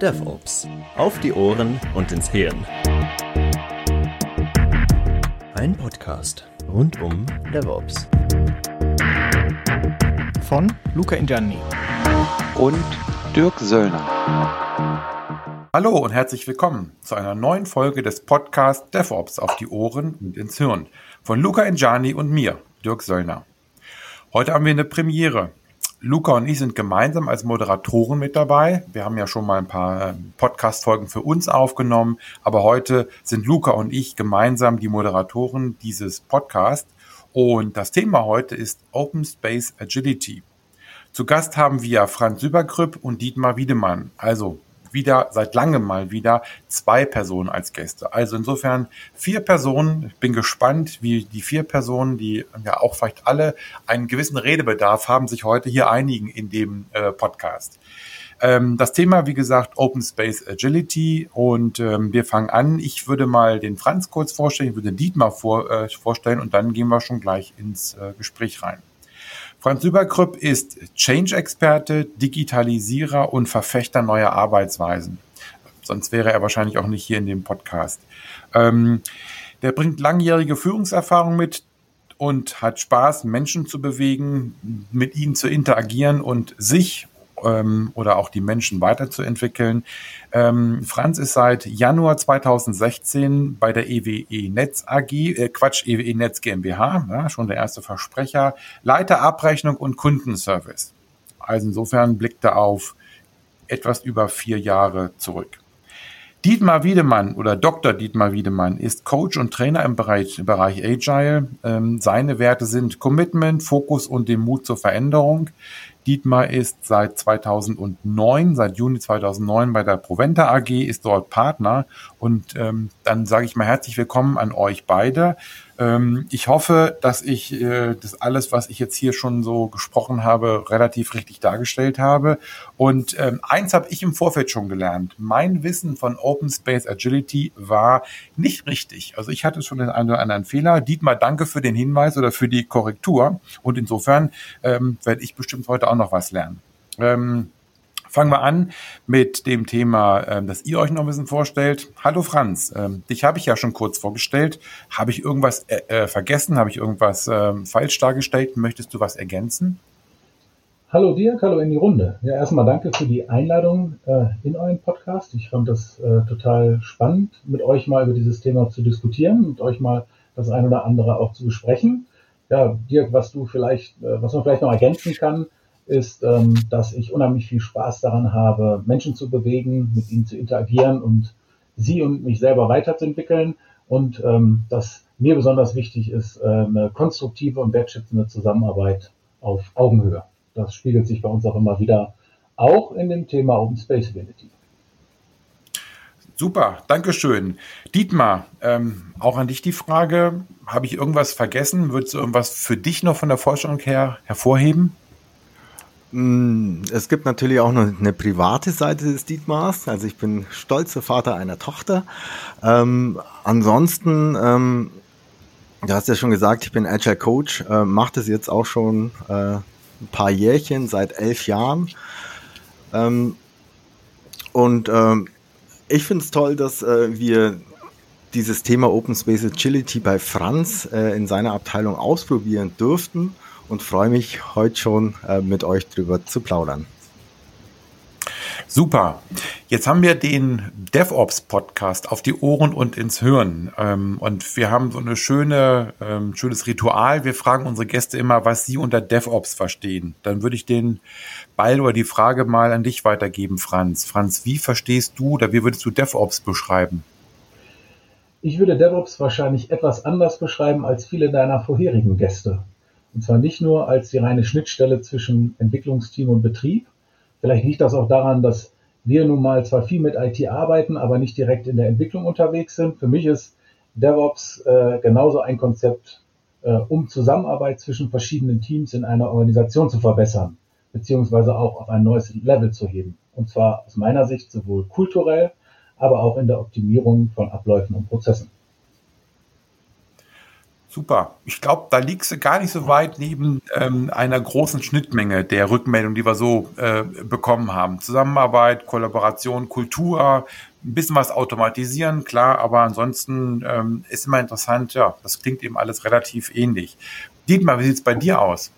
DevOps. Auf die Ohren und ins Hirn. Ein Podcast rund um DevOps. Von Luca Ingianni. Und Dirk Söllner. Hallo und herzlich willkommen zu einer neuen Folge des Podcasts DevOps auf die Ohren und ins Hirn von Luca Ingiani und mir, Dirk Söllner. Heute haben wir eine Premiere. Luca und ich sind gemeinsam als Moderatoren mit dabei. Wir haben ja schon mal ein paar Podcast-Folgen für uns aufgenommen, aber heute sind Luca und ich gemeinsam die Moderatoren dieses Podcasts. Und das Thema heute ist Open Space Agility. Zu Gast haben wir Franz Übergrüpp und Dietmar Wiedemann, also wieder seit langem mal wieder zwei Personen als Gäste. Also insofern vier Personen. Ich bin gespannt, wie die vier Personen, die ja auch vielleicht alle einen gewissen Redebedarf haben, sich heute hier einigen in dem äh, Podcast. Ähm, das Thema, wie gesagt, Open Space Agility und ähm, wir fangen an. Ich würde mal den Franz kurz vorstellen, ich würde Dietmar vor, äh, vorstellen und dann gehen wir schon gleich ins äh, Gespräch rein. Franz Überkrüpp ist Change-Experte, Digitalisierer und Verfechter neuer Arbeitsweisen. Sonst wäre er wahrscheinlich auch nicht hier in dem Podcast. Ähm, der bringt langjährige Führungserfahrung mit und hat Spaß, Menschen zu bewegen, mit ihnen zu interagieren und sich ähm, oder auch die Menschen weiterzuentwickeln. Ähm, Franz ist seit Januar 2016 bei der EWE Netz AG, äh, Quatsch, EWE Netz GmbH, ja, schon der erste Versprecher, Leiter Abrechnung und Kundenservice. Also insofern blickt er auf etwas über vier Jahre zurück. Dietmar Wiedemann oder Dr. Dietmar Wiedemann ist Coach und Trainer im Bereich, Bereich Agile. Ähm, seine Werte sind Commitment, Fokus und den Mut zur Veränderung. Dietmar ist seit 2009, seit Juni 2009 bei der Proventa AG, ist dort Partner. Und ähm, dann sage ich mal herzlich willkommen an euch beide. Ähm, ich hoffe, dass ich äh, das alles, was ich jetzt hier schon so gesprochen habe, relativ richtig dargestellt habe. Und ähm, eins habe ich im Vorfeld schon gelernt. Mein Wissen von Open Space Agility war nicht richtig. Also ich hatte schon den einen oder anderen Fehler. Dietmar, danke für den Hinweis oder für die Korrektur. Und insofern ähm, werde ich bestimmt heute auch noch was lernen. Ähm, Fangen wir an mit dem Thema, ähm, das ihr euch noch ein bisschen vorstellt. Hallo Franz, ähm, dich habe ich ja schon kurz vorgestellt. Habe ich irgendwas äh, äh vergessen? Habe ich irgendwas äh, falsch dargestellt? Möchtest du was ergänzen? Hallo Dirk, hallo in die Runde. Ja, erstmal danke für die Einladung äh, in euren Podcast. Ich fand das total spannend, mit euch mal über dieses Thema zu diskutieren, mit euch mal das ein oder andere auch zu besprechen. Ja, Dirk, was du vielleicht, was man vielleicht noch ergänzen kann, ist, ähm, dass ich unheimlich viel Spaß daran habe, Menschen zu bewegen, mit ihnen zu interagieren und sie und mich selber weiterzuentwickeln und ähm, dass mir besonders wichtig ist, äh, eine konstruktive und wertschätzende Zusammenarbeit auf Augenhöhe. Das spiegelt sich bei uns auch immer wieder auch in dem Thema Open Space Ability. Super, Dankeschön. Dietmar, ähm, auch an dich die Frage, habe ich irgendwas vergessen? Würdest du irgendwas für dich noch von der Vorstellung her hervorheben? Mm, es gibt natürlich auch noch eine private Seite des Dietmars. Also ich bin stolzer Vater einer Tochter. Ähm, ansonsten, ähm, du hast ja schon gesagt, ich bin Agile Coach, äh, mache das jetzt auch schon äh, ein paar Jährchen, seit elf Jahren. Ähm, und ähm, ich finde es toll, dass äh, wir dieses Thema Open Space Agility bei Franz äh, in seiner Abteilung ausprobieren durften und freue mich heute schon äh, mit euch drüber zu plaudern. Super. Jetzt haben wir den DevOps-Podcast auf die Ohren und ins Hirn. Ähm, und wir haben so eine schöne, ähm, schönes Ritual. Wir fragen unsere Gäste immer, was sie unter DevOps verstehen. Dann würde ich den Ball oder die Frage mal an dich weitergeben, Franz. Franz, wie verstehst du oder wie würdest du DevOps beschreiben? Ich würde DevOps wahrscheinlich etwas anders beschreiben als viele deiner vorherigen Gäste. Und zwar nicht nur als die reine Schnittstelle zwischen Entwicklungsteam und Betrieb. Vielleicht liegt das auch daran, dass wir nun mal zwar viel mit IT arbeiten, aber nicht direkt in der Entwicklung unterwegs sind. Für mich ist DevOps äh, genauso ein Konzept, äh, um Zusammenarbeit zwischen verschiedenen Teams in einer Organisation zu verbessern, beziehungsweise auch auf ein neues Level zu heben. Und zwar aus meiner Sicht sowohl kulturell, aber auch in der Optimierung von Abläufen und Prozessen. Super. Ich glaube, da liegst du gar nicht so weit neben ähm, einer großen Schnittmenge der Rückmeldungen, die wir so äh, bekommen haben. Zusammenarbeit, Kollaboration, Kultur, ein bisschen was automatisieren, klar, aber ansonsten ähm, ist immer interessant, ja, das klingt eben alles relativ ähnlich. Dietmar, wie sieht's bei dir aus?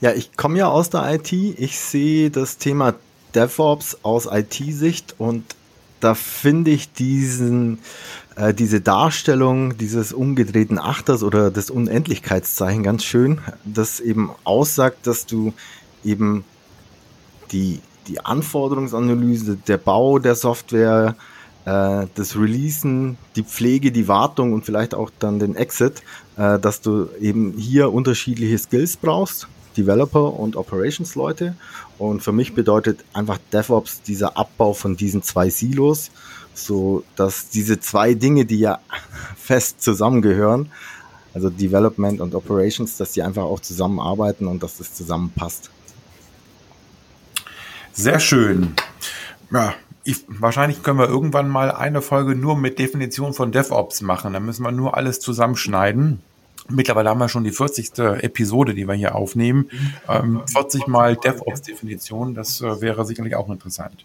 Ja, ich komme ja aus der IT. Ich sehe das Thema DevOps aus IT-Sicht und da finde ich diesen äh, diese Darstellung dieses umgedrehten Achters oder des Unendlichkeitszeichen ganz schön, das eben aussagt, dass du eben die, die Anforderungsanalyse, der Bau der Software, äh, das Releasen, die Pflege, die Wartung und vielleicht auch dann den Exit, äh, dass du eben hier unterschiedliche Skills brauchst, Developer und Operations Leute. Und für mich bedeutet einfach DevOps dieser Abbau von diesen zwei Silos so dass diese zwei Dinge, die ja fest zusammengehören, also Development und Operations, dass die einfach auch zusammenarbeiten und dass das zusammenpasst. Sehr schön. Ja, ich, wahrscheinlich können wir irgendwann mal eine Folge nur mit Definition von DevOps machen. Da müssen wir nur alles zusammenschneiden. Mittlerweile haben wir schon die 40. Episode, die wir hier aufnehmen. Ähm, 40 mal DevOps-Definition, das äh, wäre sicherlich auch interessant.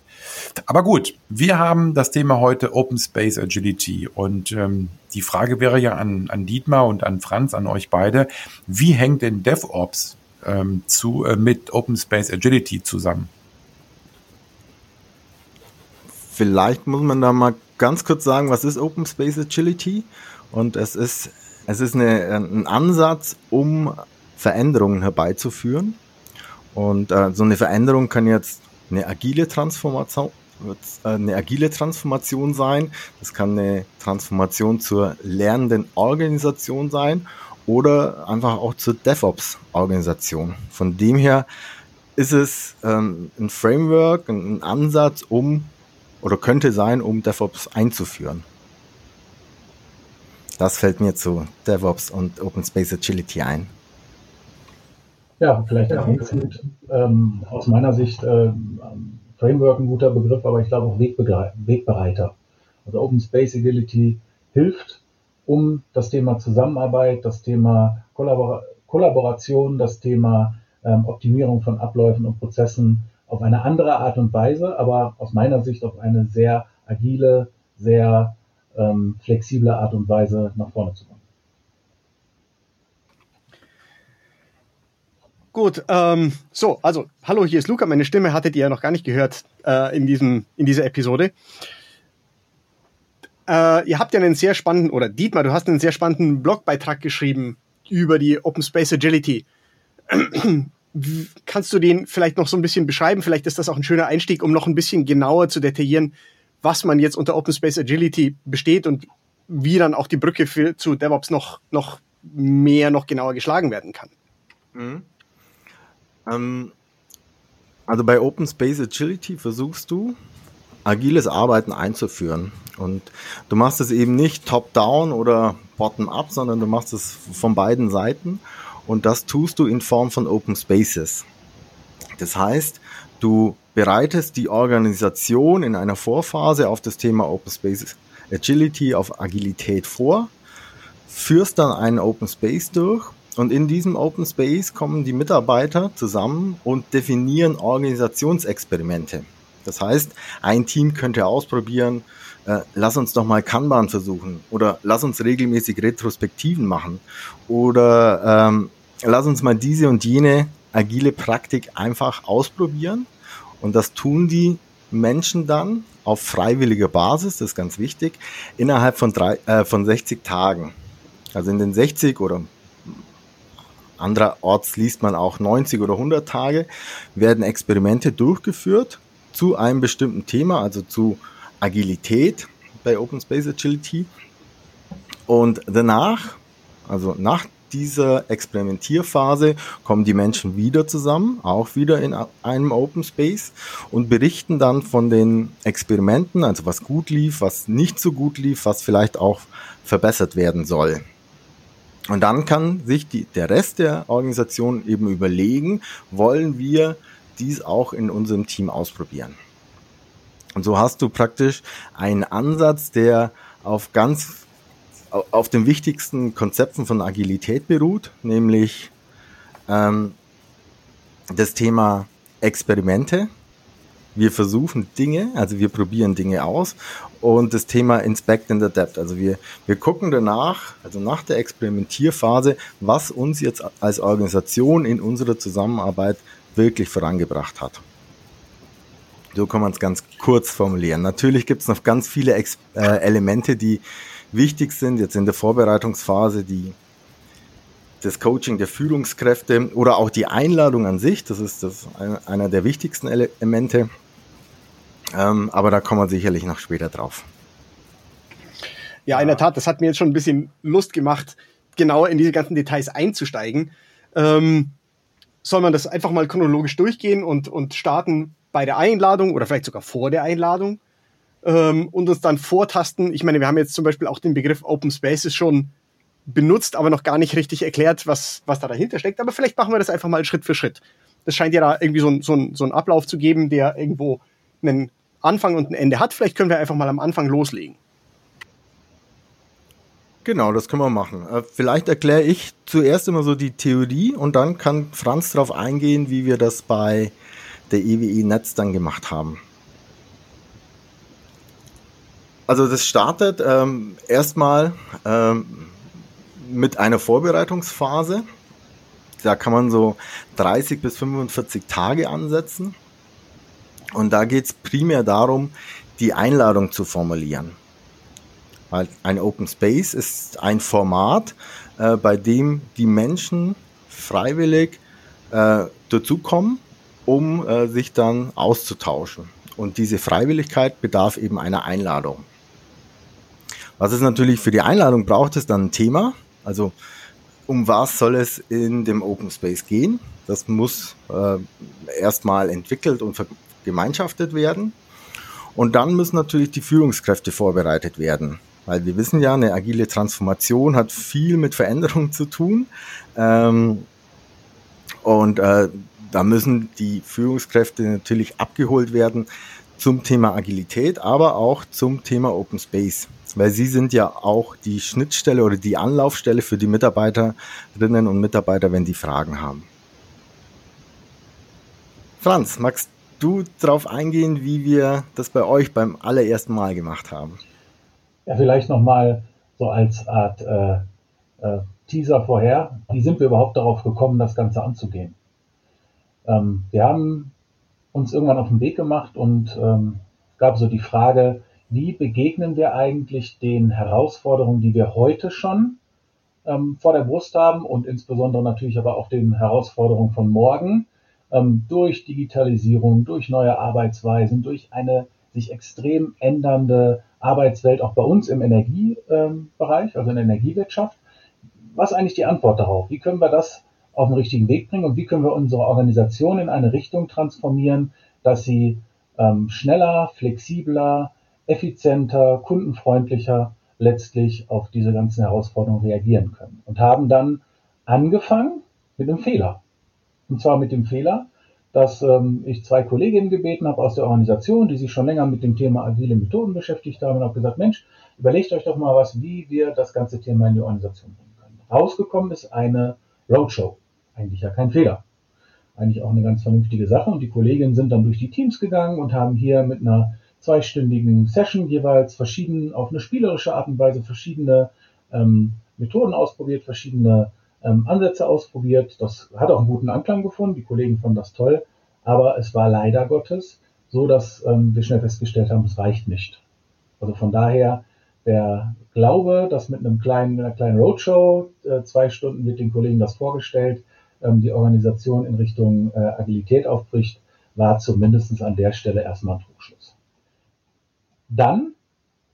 Aber gut, wir haben das Thema heute Open Space Agility und ähm, die Frage wäre ja an, an Dietmar und an Franz, an euch beide, wie hängt denn DevOps ähm, zu, äh, mit Open Space Agility zusammen? Vielleicht muss man da mal ganz kurz sagen, was ist Open Space Agility? Und es ist es ist eine, ein Ansatz, um Veränderungen herbeizuführen. Und äh, so eine Veränderung kann jetzt eine agile Transformation, äh, eine agile Transformation sein. Das kann eine Transformation zur lernenden Organisation sein oder einfach auch zur DevOps-Organisation. Von dem her ist es ähm, ein Framework, ein Ansatz, um oder könnte sein, um DevOps einzuführen. Das fällt mir zu DevOps und Open Space Agility ein. Ja, vielleicht ergänzend ähm, aus meiner Sicht äh, Framework ein guter Begriff, aber ich glaube auch Wegbereiter. Also Open Space Agility hilft, um das Thema Zusammenarbeit, das Thema Kollabor Kollaboration, das Thema ähm, Optimierung von Abläufen und Prozessen auf eine andere Art und Weise, aber aus meiner Sicht auf eine sehr agile, sehr ähm, flexible Art und Weise nach vorne zu kommen. Gut, ähm, so, also, hallo, hier ist Luca. Meine Stimme hattet ihr ja noch gar nicht gehört äh, in, diesem, in dieser Episode. Äh, ihr habt ja einen sehr spannenden, oder Dietmar, du hast einen sehr spannenden Blogbeitrag geschrieben über die Open Space Agility. Kannst du den vielleicht noch so ein bisschen beschreiben? Vielleicht ist das auch ein schöner Einstieg, um noch ein bisschen genauer zu detaillieren, was man jetzt unter Open Space Agility besteht und wie dann auch die Brücke für, zu DevOps noch, noch mehr, noch genauer geschlagen werden kann. Mhm. Ähm, also bei Open Space Agility versuchst du, agiles Arbeiten einzuführen. Und du machst es eben nicht top-down oder bottom-up, sondern du machst es von beiden Seiten. Und das tust du in Form von Open Spaces. Das heißt, du bereitest die Organisation in einer Vorphase auf das Thema Open Space Agility, auf Agilität vor, führst dann einen Open Space durch und in diesem Open Space kommen die Mitarbeiter zusammen und definieren Organisationsexperimente. Das heißt, ein Team könnte ausprobieren, äh, lass uns doch mal Kanban versuchen oder lass uns regelmäßig Retrospektiven machen oder ähm, lass uns mal diese und jene agile Praktik einfach ausprobieren und das tun die Menschen dann auf freiwilliger Basis, das ist ganz wichtig, innerhalb von, drei, äh, von 60 Tagen. Also in den 60 oder andererorts liest man auch 90 oder 100 Tage, werden Experimente durchgeführt zu einem bestimmten Thema, also zu Agilität bei Open Space Agility. Und danach, also nach dieser Experimentierphase kommen die Menschen wieder zusammen, auch wieder in einem Open Space und berichten dann von den Experimenten, also was gut lief, was nicht so gut lief, was vielleicht auch verbessert werden soll. Und dann kann sich die, der Rest der Organisation eben überlegen, wollen wir dies auch in unserem Team ausprobieren. Und so hast du praktisch einen Ansatz, der auf ganz auf den wichtigsten Konzepten von Agilität beruht, nämlich ähm, das Thema Experimente. Wir versuchen Dinge, also wir probieren Dinge aus und das Thema Inspect and Adapt. Also wir, wir gucken danach, also nach der Experimentierphase, was uns jetzt als Organisation in unserer Zusammenarbeit wirklich vorangebracht hat. So kann man es ganz kurz formulieren. Natürlich gibt es noch ganz viele Ex äh, Elemente, die wichtig sind, jetzt in der Vorbereitungsphase, die das Coaching der Führungskräfte oder auch die Einladung an sich, das ist das einer der wichtigsten Elemente. Ähm, aber da kommen wir sicherlich noch später drauf. Ja, in der Tat, das hat mir jetzt schon ein bisschen Lust gemacht, genauer in diese ganzen Details einzusteigen. Ähm, soll man das einfach mal chronologisch durchgehen und, und starten bei der Einladung oder vielleicht sogar vor der Einladung ähm, und uns dann vortasten. Ich meine, wir haben jetzt zum Beispiel auch den Begriff Open Spaces schon benutzt, aber noch gar nicht richtig erklärt, was, was da dahinter steckt. Aber vielleicht machen wir das einfach mal Schritt für Schritt. Das scheint ja da irgendwie so, so, ein, so einen Ablauf zu geben, der irgendwo einen Anfang und ein Ende hat. Vielleicht können wir einfach mal am Anfang loslegen. Genau, das können wir machen. Äh, vielleicht erkläre ich zuerst immer so die Theorie und dann kann Franz darauf eingehen, wie wir das bei der EWE Netz dann gemacht haben. Also das startet ähm, erstmal ähm, mit einer Vorbereitungsphase. Da kann man so 30 bis 45 Tage ansetzen. Und da geht es primär darum, die Einladung zu formulieren. Weil ein Open Space ist ein Format, äh, bei dem die Menschen freiwillig äh, dazukommen, um äh, sich dann auszutauschen. Und diese Freiwilligkeit bedarf eben einer Einladung. Was es natürlich für die Einladung braucht, ist dann ein Thema. Also um was soll es in dem Open Space gehen? Das muss äh, erstmal entwickelt und gemeinschaftet werden. Und dann müssen natürlich die Führungskräfte vorbereitet werden. Weil wir wissen ja, eine agile Transformation hat viel mit Veränderung zu tun. Ähm, und äh, da müssen die Führungskräfte natürlich abgeholt werden zum Thema Agilität, aber auch zum Thema Open Space weil sie sind ja auch die Schnittstelle oder die Anlaufstelle für die Mitarbeiterinnen und Mitarbeiter, wenn die Fragen haben. Franz, magst du darauf eingehen, wie wir das bei euch beim allerersten Mal gemacht haben? Ja, vielleicht nochmal so als Art äh, äh, Teaser vorher. Wie sind wir überhaupt darauf gekommen, das Ganze anzugehen? Ähm, wir haben uns irgendwann auf den Weg gemacht und ähm, gab so die Frage, wie begegnen wir eigentlich den Herausforderungen, die wir heute schon ähm, vor der Brust haben und insbesondere natürlich aber auch den Herausforderungen von morgen ähm, durch Digitalisierung, durch neue Arbeitsweisen, durch eine sich extrem ändernde Arbeitswelt auch bei uns im Energiebereich, also in der Energiewirtschaft. Was ist eigentlich die Antwort darauf? Wie können wir das auf den richtigen Weg bringen und wie können wir unsere Organisation in eine Richtung transformieren, dass sie ähm, schneller, flexibler, effizienter, kundenfreundlicher letztlich auf diese ganzen Herausforderungen reagieren können. Und haben dann angefangen mit einem Fehler. Und zwar mit dem Fehler, dass ähm, ich zwei Kolleginnen gebeten habe aus der Organisation, die sich schon länger mit dem Thema agile Methoden beschäftigt haben und habe gesagt, Mensch, überlegt euch doch mal was, wie wir das ganze Thema in die Organisation bringen können. Rausgekommen ist eine Roadshow. Eigentlich ja kein Fehler. Eigentlich auch eine ganz vernünftige Sache. Und die Kolleginnen sind dann durch die Teams gegangen und haben hier mit einer zweistündigen Session jeweils verschieden, auf eine spielerische Art und Weise verschiedene ähm, Methoden ausprobiert, verschiedene ähm, Ansätze ausprobiert. Das hat auch einen guten Anklang gefunden. Die Kollegen fanden das toll. Aber es war leider Gottes so, dass ähm, wir schnell festgestellt haben, es reicht nicht. Also von daher der Glaube, dass mit einem kleinen, einer kleinen Roadshow, äh, zwei Stunden wird den Kollegen das vorgestellt, ähm, die Organisation in Richtung äh, Agilität aufbricht, war zumindest an der Stelle erstmal ein Trugschluss. Dann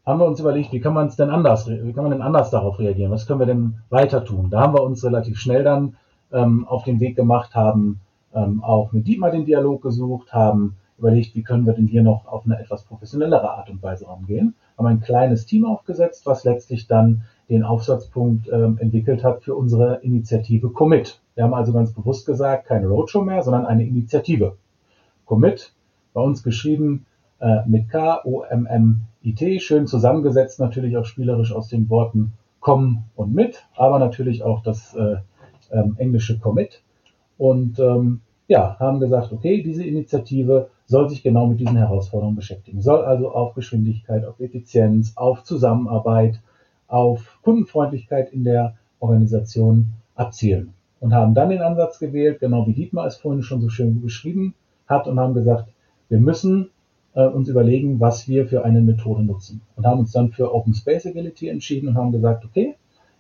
haben wir uns überlegt, wie kann man es denn anders, wie kann man denn anders darauf reagieren? Was können wir denn weiter tun? Da haben wir uns relativ schnell dann ähm, auf den Weg gemacht, haben ähm, auch mit Dietmar den Dialog gesucht, haben überlegt, wie können wir denn hier noch auf eine etwas professionellere Art und Weise rangehen, haben ein kleines Team aufgesetzt, was letztlich dann den Aufsatzpunkt ähm, entwickelt hat für unsere Initiative Commit. Wir haben also ganz bewusst gesagt, keine Roadshow mehr, sondern eine Initiative. Commit, bei uns geschrieben äh, mit K, O, M, M, I, T, schön zusammengesetzt natürlich auch spielerisch aus den Worten Komm und mit, aber natürlich auch das äh, ähm, englische Commit. Und ähm, ja, haben gesagt, okay, diese Initiative soll sich genau mit diesen Herausforderungen beschäftigen, soll also auf Geschwindigkeit, auf Effizienz, auf Zusammenarbeit, auf Kundenfreundlichkeit in der Organisation abzielen. Und haben dann den Ansatz gewählt, genau wie Dietmar es vorhin schon so schön beschrieben hat, und haben gesagt, wir müssen äh, uns überlegen, was wir für eine Methode nutzen. Und haben uns dann für Open Space Agility entschieden und haben gesagt, okay,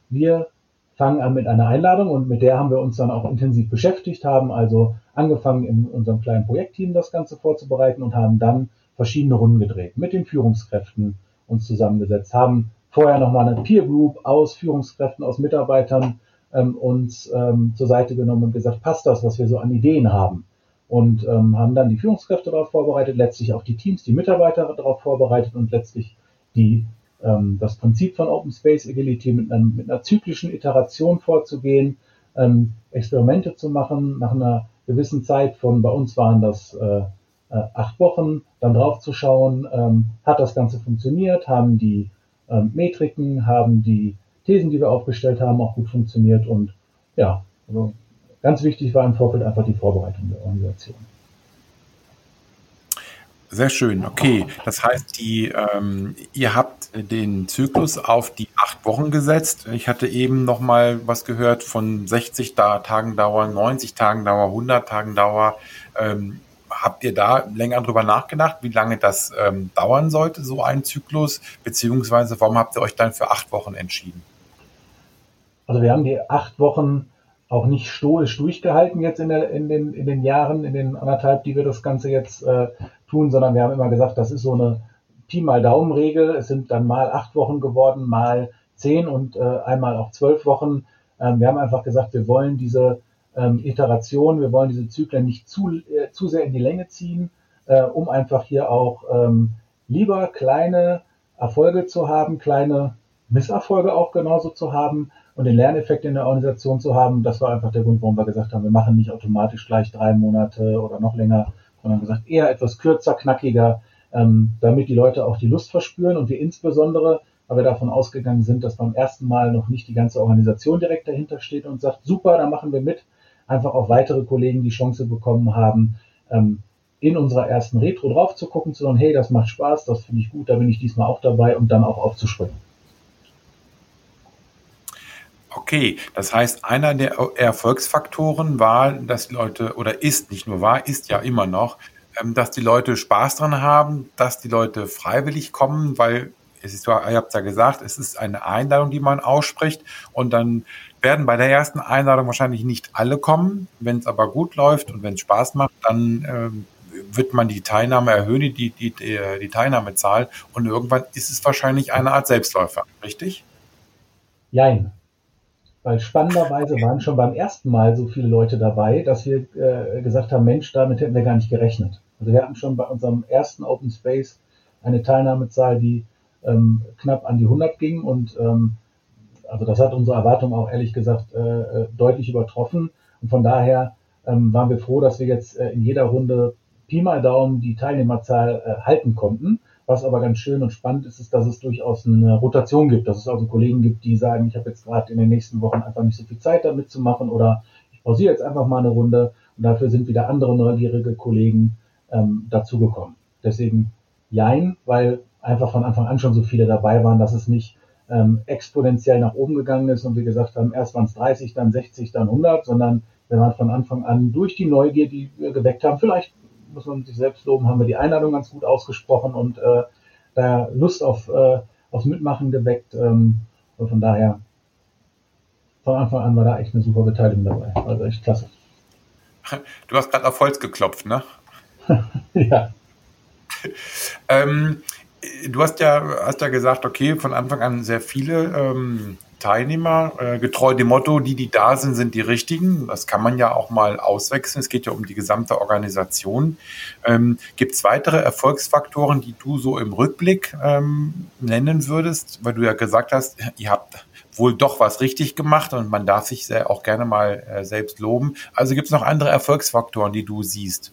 wir fangen an mit einer Einladung und mit der haben wir uns dann auch intensiv beschäftigt, haben also angefangen in unserem kleinen Projektteam das Ganze vorzubereiten und haben dann verschiedene Runden gedreht, mit den Führungskräften uns zusammengesetzt, haben vorher nochmal eine Peer Group aus Führungskräften, aus Mitarbeitern ähm, uns ähm, zur Seite genommen und gesagt, passt das, was wir so an Ideen haben? Und ähm, haben dann die Führungskräfte darauf vorbereitet, letztlich auch die Teams, die Mitarbeiter darauf vorbereitet und letztlich die, ähm, das Prinzip von Open Space Agility mit, einem, mit einer zyklischen Iteration vorzugehen, ähm, Experimente zu machen, nach einer gewissen Zeit von, bei uns waren das äh, äh, acht Wochen, dann drauf zu schauen, ähm, hat das Ganze funktioniert, haben die ähm, Metriken, haben die Thesen, die wir aufgestellt haben, auch gut funktioniert und ja, also ganz wichtig war im Vorfeld einfach die Vorbereitung der Organisation. Sehr schön, okay. Das heißt, die, ähm, ihr habt den Zyklus auf die acht Wochen gesetzt. Ich hatte eben noch mal was gehört von 60 Tagen Dauer, 90 Tagen Dauer, 100 Tagen Dauer. Ähm, habt ihr da länger drüber nachgedacht, wie lange das ähm, dauern sollte, so ein Zyklus? Beziehungsweise, warum habt ihr euch dann für acht Wochen entschieden? Also wir haben die acht Wochen auch nicht stoisch durchgehalten jetzt in, der, in, den, in den Jahren, in den anderthalb, die wir das Ganze jetzt äh, tun, sondern wir haben immer gesagt, das ist so eine Pi mal Daumen-Regel. Es sind dann mal acht Wochen geworden, mal zehn und äh, einmal auch zwölf Wochen. Ähm, wir haben einfach gesagt, wir wollen diese ähm, Iteration, wir wollen diese Zyklen nicht zu, äh, zu sehr in die Länge ziehen, äh, um einfach hier auch ähm, lieber kleine Erfolge zu haben, kleine Misserfolge auch genauso zu haben und den Lerneffekt in der Organisation zu haben. Das war einfach der Grund, warum wir gesagt haben, wir machen nicht automatisch gleich drei Monate oder noch länger, sondern gesagt eher etwas kürzer, knackiger, ähm, damit die Leute auch die Lust verspüren und wir insbesondere, weil wir davon ausgegangen sind, dass beim ersten Mal noch nicht die ganze Organisation direkt dahinter steht und sagt, super, da machen wir mit, einfach auch weitere Kollegen die Chance bekommen haben, ähm, in unserer ersten Retro drauf zu gucken, zu sagen, hey, das macht Spaß, das finde ich gut, da bin ich diesmal auch dabei und dann auch aufzuspringen. Okay, das heißt, einer der Erfolgsfaktoren war, dass die Leute, oder ist nicht nur war, ist ja immer noch, ähm, dass die Leute Spaß dran haben, dass die Leute freiwillig kommen, weil es ist, ihr habt ja gesagt, es ist eine Einladung, die man ausspricht und dann werden bei der ersten Einladung wahrscheinlich nicht alle kommen. Wenn es aber gut läuft und wenn es Spaß macht, dann ähm, wird man die Teilnahme erhöhen, die, die, die, die Teilnahmezahl und irgendwann ist es wahrscheinlich eine Art Selbstläufer, richtig? Jein. Weil spannenderweise waren schon beim ersten Mal so viele Leute dabei, dass wir äh, gesagt haben, Mensch, damit hätten wir gar nicht gerechnet. Also wir hatten schon bei unserem ersten Open Space eine Teilnahmezahl, die ähm, knapp an die 100 ging und ähm, also das hat unsere Erwartung auch ehrlich gesagt äh, äh, deutlich übertroffen. Und von daher ähm, waren wir froh, dass wir jetzt äh, in jeder Runde Pi mal Daumen die Teilnehmerzahl äh, halten konnten. Was aber ganz schön und spannend ist, ist, dass es durchaus eine Rotation gibt, dass es also Kollegen gibt, die sagen, ich habe jetzt gerade in den nächsten Wochen einfach nicht so viel Zeit damit zu machen oder ich pausiere jetzt einfach mal eine Runde. Und dafür sind wieder andere neugierige Kollegen ähm, dazugekommen. Deswegen Jein, weil einfach von Anfang an schon so viele dabei waren, dass es nicht ähm, exponentiell nach oben gegangen ist und wir gesagt haben, erst waren es 30, dann 60, dann 100, sondern wir waren von Anfang an durch die Neugier, die wir geweckt haben, vielleicht muss man sich selbst loben, haben wir die Einladung ganz gut ausgesprochen und äh, da Lust auf, äh, aufs Mitmachen geweckt. Ähm, und von daher, von Anfang an war da echt eine super Beteiligung dabei. Also echt klasse. Du hast gerade auf Holz geklopft, ne? ja. ähm, du hast ja, hast ja gesagt, okay, von Anfang an sehr viele ähm, Teilnehmer, äh, getreu dem Motto, die, die da sind, sind die richtigen. Das kann man ja auch mal auswechseln. Es geht ja um die gesamte Organisation. Ähm, Gibt es weitere Erfolgsfaktoren, die du so im Rückblick ähm, nennen würdest? Weil du ja gesagt hast, ihr habt wohl doch was richtig gemacht und man darf sich auch gerne mal äh, selbst loben. Also gibt es noch andere Erfolgsfaktoren, die du siehst?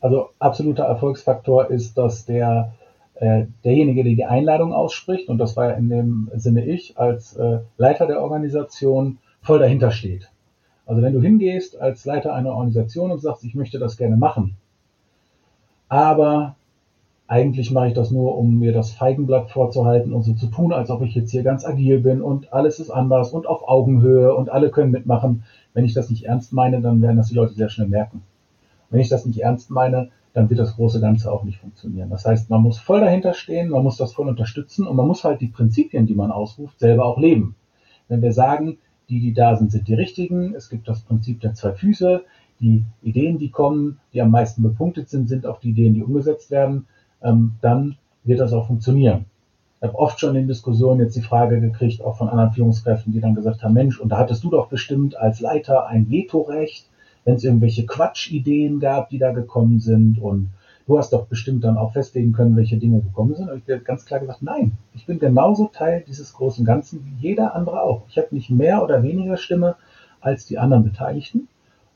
Also absoluter Erfolgsfaktor ist, dass der äh, derjenige, der die Einladung ausspricht, und das war in dem Sinne ich als äh, Leiter der Organisation, voll dahinter steht. Also wenn du hingehst als Leiter einer Organisation und sagst, ich möchte das gerne machen, aber eigentlich mache ich das nur, um mir das Feigenblatt vorzuhalten und so zu tun, als ob ich jetzt hier ganz agil bin und alles ist anders und auf Augenhöhe und alle können mitmachen. Wenn ich das nicht ernst meine, dann werden das die Leute sehr schnell merken. Wenn ich das nicht ernst meine, dann wird das große Ganze auch nicht funktionieren. Das heißt, man muss voll dahinter stehen, man muss das voll unterstützen und man muss halt die Prinzipien, die man ausruft, selber auch leben. Wenn wir sagen, die, die da sind, sind die richtigen, es gibt das Prinzip der zwei Füße, die Ideen, die kommen, die am meisten bepunktet sind, sind auch die Ideen, die umgesetzt werden, ähm, dann wird das auch funktionieren. Ich habe oft schon in Diskussionen jetzt die Frage gekriegt, auch von anderen Führungskräften, die dann gesagt haben, Mensch, und da hattest du doch bestimmt als Leiter ein Vetorecht, wenn es irgendwelche Quatschideen gab, die da gekommen sind und du hast doch bestimmt dann auch festlegen können, welche Dinge gekommen sind. Und ich habe ganz klar gesagt, nein, ich bin genauso Teil dieses großen Ganzen wie jeder andere auch. Ich habe nicht mehr oder weniger Stimme als die anderen Beteiligten.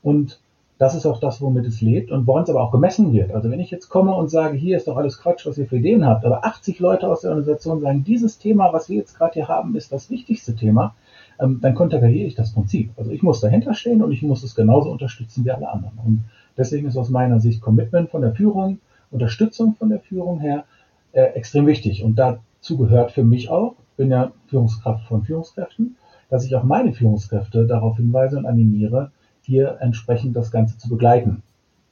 Und das ist auch das, womit es lebt und woran es aber auch gemessen wird. Also wenn ich jetzt komme und sage, hier ist doch alles Quatsch, was ihr für Ideen habt, aber 80 Leute aus der Organisation sagen, dieses Thema, was wir jetzt gerade hier haben, ist das wichtigste Thema, ähm, dann konterkariere ich das Prinzip. Also ich muss dahinter stehen und ich muss es genauso unterstützen wie alle anderen. Und deswegen ist aus meiner Sicht Commitment von der Führung, Unterstützung von der Führung her äh, extrem wichtig. Und dazu gehört für mich auch, bin ja Führungskraft von Führungskräften, dass ich auch meine Führungskräfte darauf hinweise und animiere, hier entsprechend das Ganze zu begleiten.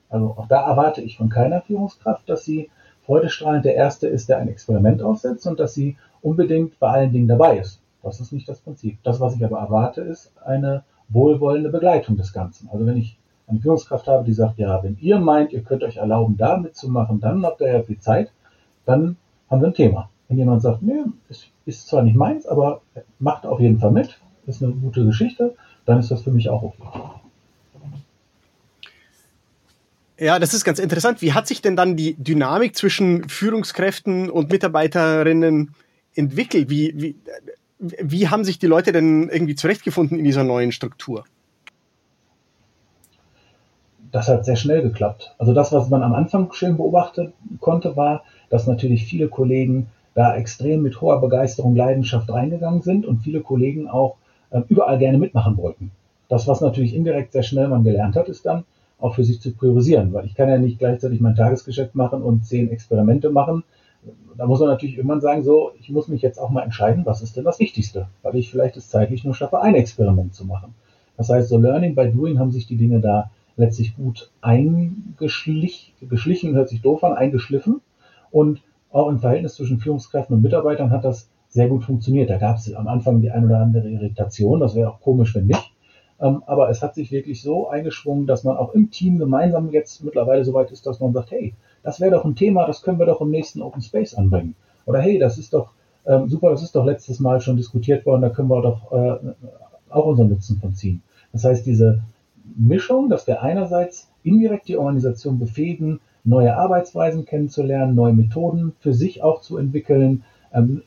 Also auch da erwarte ich von keiner Führungskraft, dass sie freudestrahlend der Erste ist, der ein Experiment aufsetzt und dass sie unbedingt bei allen Dingen dabei ist. Das ist nicht das Prinzip. Das, was ich aber erwarte, ist eine wohlwollende Begleitung des Ganzen. Also wenn ich eine Führungskraft habe, die sagt, ja, wenn ihr meint, ihr könnt euch erlauben, da mitzumachen, dann habt ihr ja viel Zeit, dann haben wir ein Thema. Wenn jemand sagt, nee, ist, ist zwar nicht meins, aber macht auf jeden Fall mit, ist eine gute Geschichte, dann ist das für mich auch okay. Ja, das ist ganz interessant. Wie hat sich denn dann die Dynamik zwischen Führungskräften und Mitarbeiterinnen entwickelt? Wie, wie, wie haben sich die Leute denn irgendwie zurechtgefunden in dieser neuen Struktur? Das hat sehr schnell geklappt. Also das, was man am Anfang schön beobachten konnte, war, dass natürlich viele Kollegen da extrem mit hoher Begeisterung, Leidenschaft reingegangen sind und viele Kollegen auch äh, überall gerne mitmachen wollten. Das, was natürlich indirekt sehr schnell man gelernt hat, ist dann, auch für sich zu priorisieren, weil ich kann ja nicht gleichzeitig mein Tagesgeschäft machen und zehn Experimente machen. Da muss man natürlich irgendwann sagen, so, ich muss mich jetzt auch mal entscheiden, was ist denn das Wichtigste, weil ich vielleicht es zeitlich nur schaffe, ein Experiment zu machen. Das heißt, so Learning by Doing haben sich die Dinge da letztlich gut eingeschlichen, geschlichen, hört sich doof an, eingeschliffen. Und auch im Verhältnis zwischen Führungskräften und Mitarbeitern hat das sehr gut funktioniert. Da gab es am Anfang die ein oder andere Irritation, das wäre auch komisch, wenn nicht. Ähm, aber es hat sich wirklich so eingeschwungen, dass man auch im Team gemeinsam jetzt mittlerweile so weit ist, dass man sagt, hey, das wäre doch ein Thema, das können wir doch im nächsten Open Space anbringen. Oder hey, das ist doch ähm, super, das ist doch letztes Mal schon diskutiert worden, da können wir doch äh, auch unseren Nutzen von ziehen. Das heißt, diese Mischung, dass wir einerseits indirekt die Organisation befähigen, neue Arbeitsweisen kennenzulernen, neue Methoden für sich auch zu entwickeln, ähm,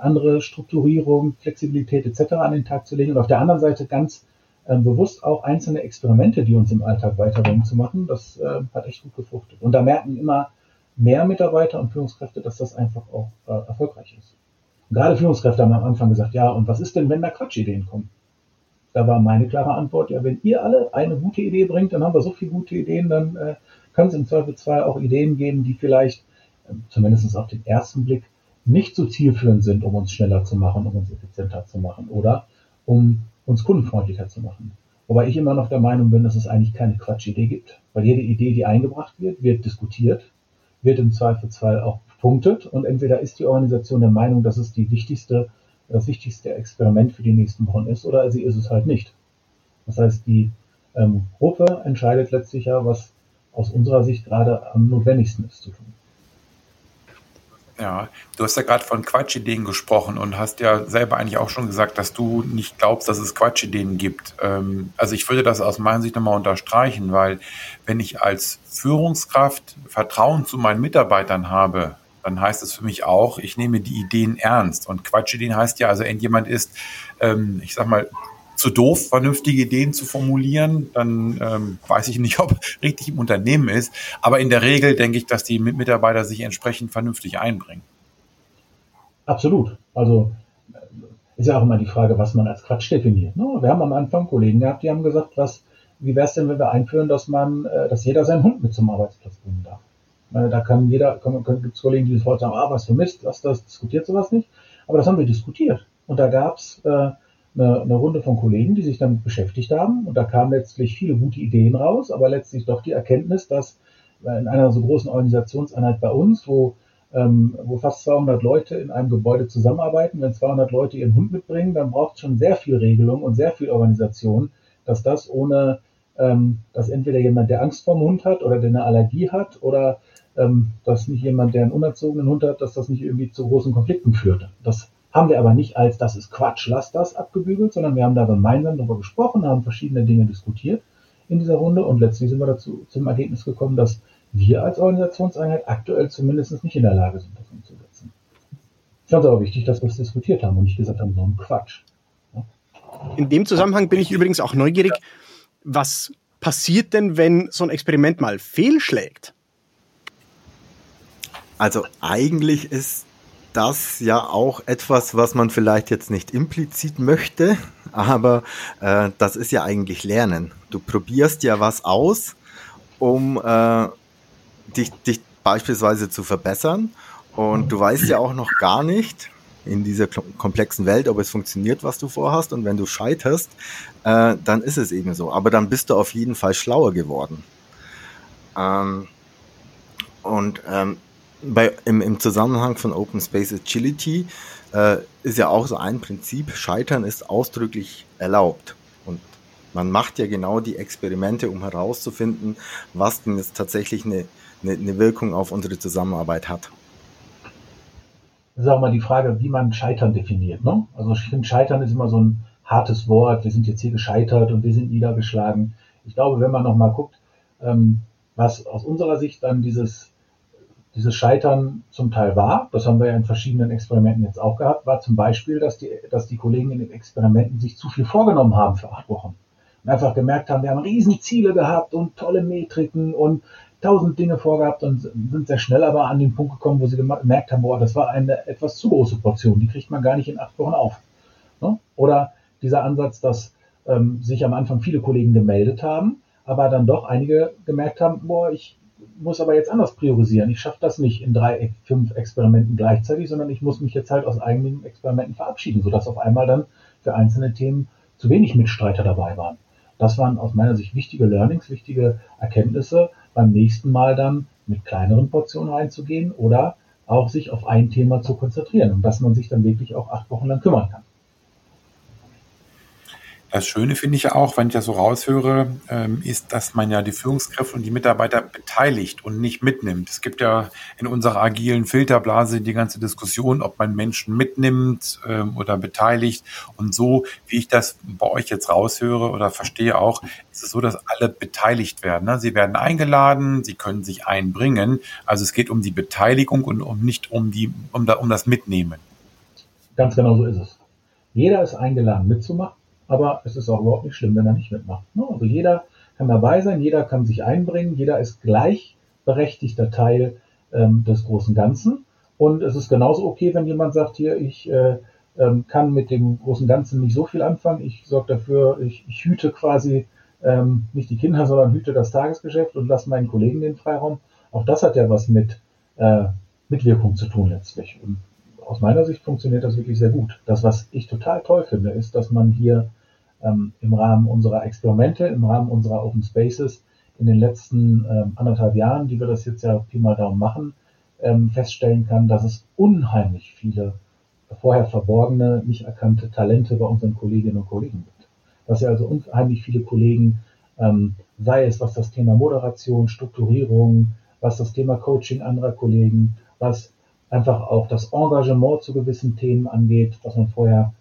andere Strukturierung, Flexibilität etc. an den Tag zu legen und auf der anderen Seite ganz ähm, bewusst auch einzelne Experimente, die uns im Alltag weiterbringen, zu machen. Das äh, hat echt gut gefruchtet. Und da merken immer mehr Mitarbeiter und Führungskräfte, dass das einfach auch äh, erfolgreich ist. Und gerade Führungskräfte haben am Anfang gesagt, ja, und was ist denn, wenn da Quatschideen kommen? Da war meine klare Antwort, ja, wenn ihr alle eine gute Idee bringt, dann haben wir so viele gute Ideen, dann äh, kann es im Zweifelsfall auch Ideen geben, die vielleicht, äh, zumindest auf den ersten Blick, nicht so zielführend sind, um uns schneller zu machen, um uns effizienter zu machen oder um uns kundenfreundlicher zu machen. Wobei ich immer noch der Meinung bin, dass es eigentlich keine Quatschidee gibt. Weil jede Idee, die eingebracht wird, wird diskutiert, wird im Zweifelsfall auch punktet und entweder ist die Organisation der Meinung, dass es die wichtigste, das wichtigste Experiment für die nächsten Wochen ist oder sie ist es halt nicht. Das heißt, die ähm, Gruppe entscheidet letztlich ja, was aus unserer Sicht gerade am notwendigsten ist zu tun. Ja, du hast ja gerade von Quatschideen gesprochen und hast ja selber eigentlich auch schon gesagt, dass du nicht glaubst, dass es Quatschideen gibt. Ähm, also ich würde das aus meiner Sicht nochmal unterstreichen, weil wenn ich als Führungskraft Vertrauen zu meinen Mitarbeitern habe, dann heißt es für mich auch, ich nehme die Ideen ernst. Und Quatschideen heißt ja, also irgendjemand ist, ähm, ich sag mal, zu doof, vernünftige Ideen zu formulieren, dann ähm, weiß ich nicht, ob richtig im Unternehmen ist. Aber in der Regel denke ich, dass die Mitarbeiter sich entsprechend vernünftig einbringen. Absolut. Also ist ja auch immer die Frage, was man als Quatsch definiert. Ne? Wir haben am Anfang Kollegen gehabt, die haben gesagt, was, wie wäre es denn, wenn wir einführen, dass man, äh, dass jeder seinen Hund mit zum Arbeitsplatz bringen darf? Meine, da kann jeder, gibt es Kollegen, die sofort sagen, ah, was für Mist, was das diskutiert sowas nicht. Aber das haben wir diskutiert. Und da gab es äh, eine, eine Runde von Kollegen, die sich damit beschäftigt haben. Und da kamen letztlich viele gute Ideen raus, aber letztlich doch die Erkenntnis, dass in einer so großen Organisationseinheit bei uns, wo ähm, wo fast 200 Leute in einem Gebäude zusammenarbeiten. Wenn 200 Leute ihren Hund mitbringen, dann braucht es schon sehr viel Regelung und sehr viel Organisation, dass das ohne, ähm, dass entweder jemand, der Angst vor dem Hund hat oder der eine Allergie hat oder ähm, dass nicht jemand, der einen unerzogenen Hund hat, dass das nicht irgendwie zu großen Konflikten führt. Das haben wir aber nicht als, das ist Quatsch, lass das abgebügelt, sondern wir haben da gemeinsam darüber gesprochen, haben verschiedene Dinge diskutiert in dieser Runde und letztlich sind wir dazu zum Ergebnis gekommen, dass wir als Organisationseinheit aktuell zumindest nicht in der Lage sind, das umzusetzen. Ich fand es aber wichtig, dass wir es diskutiert haben und nicht gesagt haben, so ein Quatsch. Ja. In dem Zusammenhang bin ich übrigens auch neugierig, was passiert denn, wenn so ein Experiment mal fehlschlägt? Also eigentlich ist das ja auch etwas, was man vielleicht jetzt nicht implizit möchte, aber äh, das ist ja eigentlich Lernen. Du probierst ja was aus, um äh, dich, dich beispielsweise zu verbessern. Und du weißt ja auch noch gar nicht in dieser komplexen Welt, ob es funktioniert, was du vorhast. Und wenn du scheiterst, äh, dann ist es eben so. Aber dann bist du auf jeden Fall schlauer geworden. Ähm, und ähm, bei, im, im Zusammenhang von Open Space Agility äh, ist ja auch so ein Prinzip, Scheitern ist ausdrücklich erlaubt. Und man macht ja genau die Experimente, um herauszufinden, was denn jetzt tatsächlich eine eine, eine Wirkung auf unsere Zusammenarbeit hat. Das ist auch mal die Frage, wie man Scheitern definiert. Ne? Also ich finde, Scheitern ist immer so ein hartes Wort. Wir sind jetzt hier gescheitert und wir sind niedergeschlagen. Ich glaube, wenn man nochmal guckt, ähm, was aus unserer Sicht dann dieses, dieses Scheitern zum Teil war, das haben wir ja in verschiedenen Experimenten jetzt auch gehabt, war zum Beispiel, dass die, dass die Kollegen in den Experimenten sich zu viel vorgenommen haben für acht Wochen. Und einfach gemerkt haben, wir haben Riesenziele gehabt und tolle Metriken und tausend Dinge vorgehabt und sind sehr schnell aber an den Punkt gekommen, wo sie gemerkt haben, boah, das war eine etwas zu große Portion, die kriegt man gar nicht in acht Wochen auf. Ne? Oder dieser Ansatz, dass ähm, sich am Anfang viele Kollegen gemeldet haben, aber dann doch einige gemerkt haben, boah, ich muss aber jetzt anders priorisieren. Ich schaffe das nicht in drei, fünf Experimenten gleichzeitig, sondern ich muss mich jetzt halt aus eigenen Experimenten verabschieden, sodass auf einmal dann für einzelne Themen zu wenig Mitstreiter dabei waren. Das waren aus meiner Sicht wichtige Learnings, wichtige Erkenntnisse, beim nächsten Mal dann mit kleineren Portionen reinzugehen oder auch sich auf ein Thema zu konzentrieren und dass man sich dann wirklich auch acht Wochen lang kümmern kann. Das Schöne finde ich ja auch, wenn ich das so raushöre, ähm, ist, dass man ja die Führungskräfte und die Mitarbeiter beteiligt und nicht mitnimmt. Es gibt ja in unserer agilen Filterblase die ganze Diskussion, ob man Menschen mitnimmt ähm, oder beteiligt. Und so, wie ich das bei euch jetzt raushöre oder verstehe auch, ist es so, dass alle beteiligt werden. Ne? Sie werden eingeladen, sie können sich einbringen. Also es geht um die Beteiligung und um nicht um die, um, da, um das Mitnehmen. Ganz genau so ist es. Jeder ist eingeladen mitzumachen aber es ist auch überhaupt nicht schlimm, wenn er nicht mitmacht. Ne? Also jeder kann dabei sein, jeder kann sich einbringen, jeder ist gleichberechtigter Teil ähm, des großen Ganzen. Und es ist genauso okay, wenn jemand sagt, hier, ich äh, ähm, kann mit dem großen Ganzen nicht so viel anfangen, ich sorge dafür, ich, ich hüte quasi ähm, nicht die Kinder, sondern hüte das Tagesgeschäft und lasse meinen Kollegen den Freiraum. Auch das hat ja was mit äh, Mitwirkung zu tun letztlich. Und aus meiner Sicht funktioniert das wirklich sehr gut. Das, was ich total toll finde, ist, dass man hier ähm, im Rahmen unserer Experimente, im Rahmen unserer Open Spaces in den letzten ähm, anderthalb Jahren, die wir das jetzt ja Pi mal Daumen machen, ähm, feststellen kann, dass es unheimlich viele vorher verborgene, nicht erkannte Talente bei unseren Kolleginnen und Kollegen gibt. Dass ja also unheimlich viele Kollegen, ähm, sei es was das Thema Moderation, Strukturierung, was das Thema Coaching anderer Kollegen, was einfach auch das Engagement zu gewissen Themen angeht, was man vorher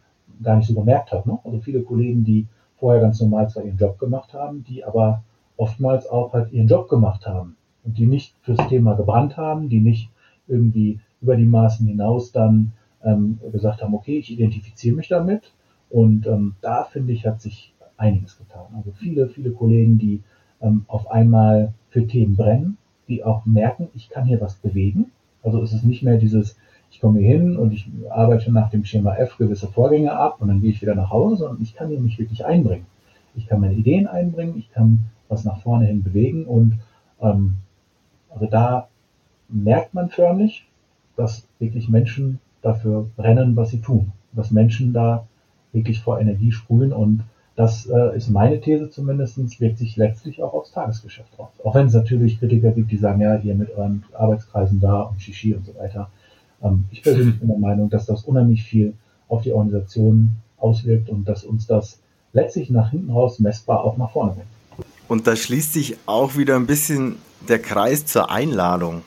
gar nicht so gemerkt hat. Ne? Also viele Kollegen, die vorher ganz normal zwar ihren Job gemacht haben, die aber oftmals auch halt ihren Job gemacht haben und die nicht fürs Thema gebrannt haben, die nicht irgendwie über die Maßen hinaus dann ähm, gesagt haben, okay, ich identifiziere mich damit Und ähm, da finde ich, hat sich einiges getan. Also viele, viele Kollegen, die ähm, auf einmal für Themen brennen, die auch merken, ich kann hier was bewegen. Also es ist nicht mehr dieses, ich komme hier hin und ich arbeite nach dem Schema F gewisse Vorgänge ab und dann gehe ich wieder nach Hause, sondern ich kann hier mich wirklich einbringen. Ich kann meine Ideen einbringen, ich kann was nach vorne hin bewegen und ähm, also da merkt man förmlich, dass wirklich Menschen dafür brennen, was sie tun, dass Menschen da wirklich vor Energie sprühen und das äh, ist meine These zumindest, wirkt sich letztlich auch aufs Tagesgeschäft aus. Auch wenn es natürlich Kritiker gibt, die sagen, ja, ihr mit euren Arbeitskreisen da und Shishi und so weiter. Ähm, ich persönlich bin der Meinung, dass das unheimlich viel auf die Organisation auswirkt und dass uns das letztlich nach hinten raus messbar auch nach vorne bringt. Und da schließt sich auch wieder ein bisschen der Kreis zur Einladung.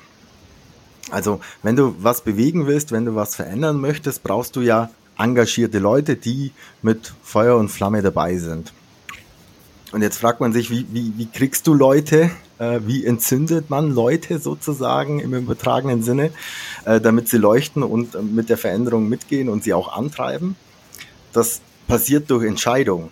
Also, wenn du was bewegen willst, wenn du was verändern möchtest, brauchst du ja engagierte Leute, die mit Feuer und Flamme dabei sind. Und jetzt fragt man sich, wie, wie, wie kriegst du Leute, äh, wie entzündet man Leute sozusagen im übertragenen Sinne, äh, damit sie leuchten und äh, mit der Veränderung mitgehen und sie auch antreiben? Das passiert durch Entscheidung.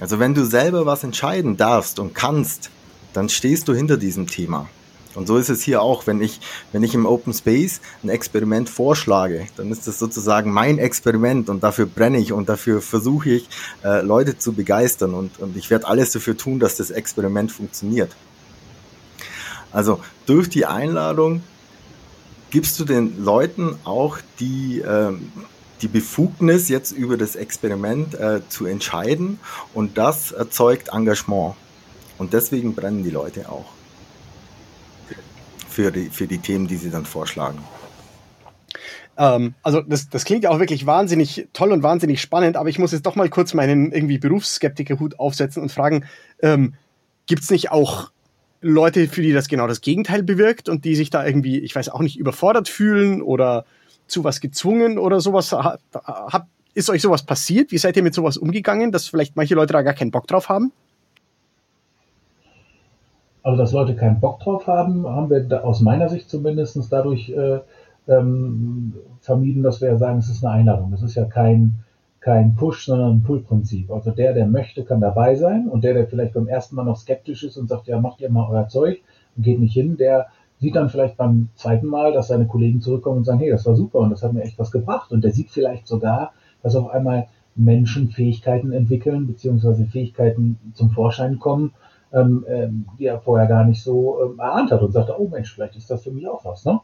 Also wenn du selber was entscheiden darfst und kannst, dann stehst du hinter diesem Thema. Und so ist es hier auch, wenn ich, wenn ich im Open Space ein Experiment vorschlage, dann ist das sozusagen mein Experiment und dafür brenne ich und dafür versuche ich, äh, Leute zu begeistern und, und ich werde alles dafür tun, dass das Experiment funktioniert. Also durch die Einladung gibst du den Leuten auch die, äh, die Befugnis, jetzt über das Experiment äh, zu entscheiden und das erzeugt Engagement. Und deswegen brennen die Leute auch für die, für die Themen, die Sie dann vorschlagen? Ähm, also das, das klingt ja auch wirklich wahnsinnig toll und wahnsinnig spannend, aber ich muss jetzt doch mal kurz meinen irgendwie Berufsskeptiker-Hut aufsetzen und fragen, ähm, gibt es nicht auch Leute, für die das genau das Gegenteil bewirkt und die sich da irgendwie, ich weiß auch nicht, überfordert fühlen oder zu was gezwungen oder sowas? Hat, ist euch sowas passiert? Wie seid ihr mit sowas umgegangen, dass vielleicht manche Leute da gar keinen Bock drauf haben? Also, dass Leute keinen Bock drauf haben, haben wir aus meiner Sicht zumindest dadurch äh, ähm, vermieden, dass wir sagen, es ist eine Einladung. Das ist ja kein, kein Push, sondern ein Pull-Prinzip. Also der, der möchte, kann dabei sein und der, der vielleicht beim ersten Mal noch skeptisch ist und sagt, ja, macht ihr mal euer Zeug und geht nicht hin, der sieht dann vielleicht beim zweiten Mal, dass seine Kollegen zurückkommen und sagen, hey, das war super und das hat mir echt was gebracht. Und der sieht vielleicht sogar, dass auf einmal Menschen Fähigkeiten entwickeln, beziehungsweise Fähigkeiten zum Vorschein kommen, ähm, ähm, die er vorher gar nicht so ähm, erahnt hat und sagte, oh Mensch, vielleicht ist das für mich auch was. Ne?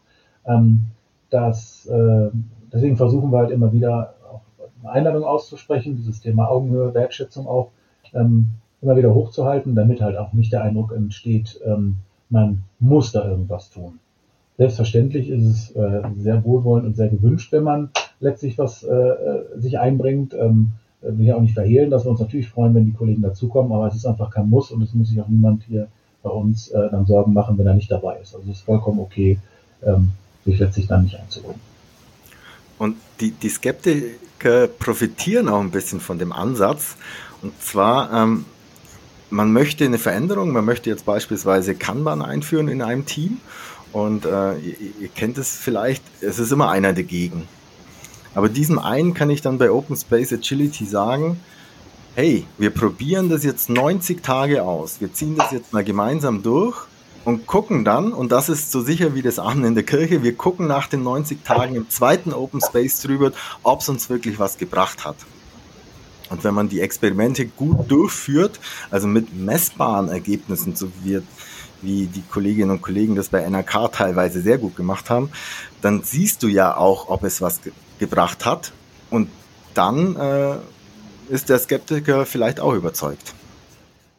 Ähm, das, äh, deswegen versuchen wir halt immer wieder eine Einladung auszusprechen, dieses Thema Augenhöhe, Wertschätzung auch ähm, immer wieder hochzuhalten, damit halt auch nicht der Eindruck entsteht, ähm, man muss da irgendwas tun. Selbstverständlich ist es äh, sehr wohlwollend und sehr gewünscht, wenn man letztlich was äh, äh sich einbringt. Ähm, will ich auch nicht verhehlen, dass wir uns natürlich freuen, wenn die Kollegen dazukommen, aber es ist einfach kein Muss und es muss sich auch niemand hier bei uns äh, dann Sorgen machen, wenn er nicht dabei ist. Also es ist vollkommen okay, ähm, sich letztlich dann nicht einzubringen. Und die, die Skeptiker profitieren auch ein bisschen von dem Ansatz. Und zwar, ähm, man möchte eine Veränderung, man möchte jetzt beispielsweise Kanban einführen in einem Team. Und äh, ihr, ihr kennt es vielleicht, es ist immer einer dagegen. Aber diesem einen kann ich dann bei Open Space Agility sagen, hey, wir probieren das jetzt 90 Tage aus. Wir ziehen das jetzt mal gemeinsam durch und gucken dann, und das ist so sicher wie das Amen in der Kirche, wir gucken nach den 90 Tagen im zweiten Open Space drüber, ob es uns wirklich was gebracht hat. Und wenn man die Experimente gut durchführt, also mit messbaren Ergebnissen, so wie, wie die Kolleginnen und Kollegen das bei NRK teilweise sehr gut gemacht haben, dann siehst du ja auch, ob es was gebracht hat. Und dann äh, ist der Skeptiker vielleicht auch überzeugt.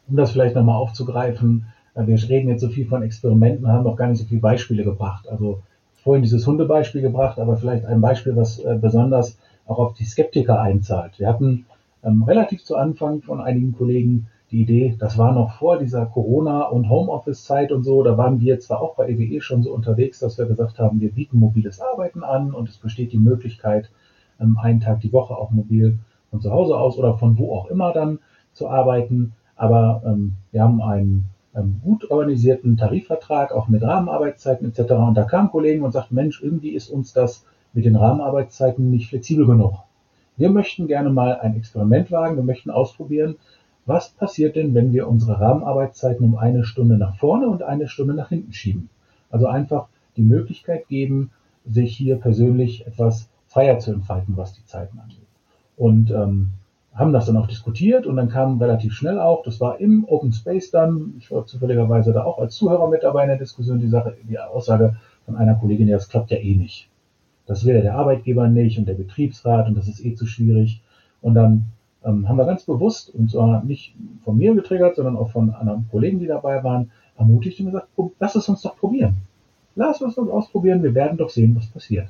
Um das vielleicht nochmal aufzugreifen, wir reden jetzt so viel von Experimenten, haben noch gar nicht so viele Beispiele gebracht. Also vorhin dieses Hundebeispiel gebracht, aber vielleicht ein Beispiel, was äh, besonders auch auf die Skeptiker einzahlt. Wir hatten ähm, relativ zu Anfang von einigen Kollegen die Idee, das war noch vor dieser Corona- und Homeoffice-Zeit und so, da waren wir zwar auch bei EWE schon so unterwegs, dass wir gesagt haben, wir bieten mobiles Arbeiten an und es besteht die Möglichkeit, ähm, einen Tag die Woche auch mobil von zu Hause aus oder von wo auch immer dann zu arbeiten. Aber ähm, wir haben einen gut organisierten Tarifvertrag, auch mit Rahmenarbeitszeiten etc. Und da kamen Kollegen und sagten, Mensch, irgendwie ist uns das mit den Rahmenarbeitszeiten nicht flexibel genug. wir möchten gerne mal ein Experiment wagen, wir möchten ausprobieren, was passiert denn, wenn wir unsere Rahmenarbeitszeiten um eine Stunde nach vorne und eine Stunde nach hinten schieben. Also einfach die Möglichkeit geben, sich hier persönlich etwas freier zu entfalten, was die Zeiten angeht. Und ähm, haben das dann auch diskutiert und dann kam relativ schnell auch, das war im Open Space dann, ich war zufälligerweise da auch als Zuhörer mit dabei in der Diskussion, die Sache, die Aussage von einer Kollegin, ja, das klappt ja eh nicht. Das will ja der Arbeitgeber nicht und der Betriebsrat und das ist eh zu schwierig. Und dann ähm, haben wir ganz bewusst, und zwar nicht von mir getriggert, sondern auch von anderen Kollegen, die dabei waren, ermutigt und gesagt, lass es uns doch probieren. Lass uns das ausprobieren, wir werden doch sehen, was passiert.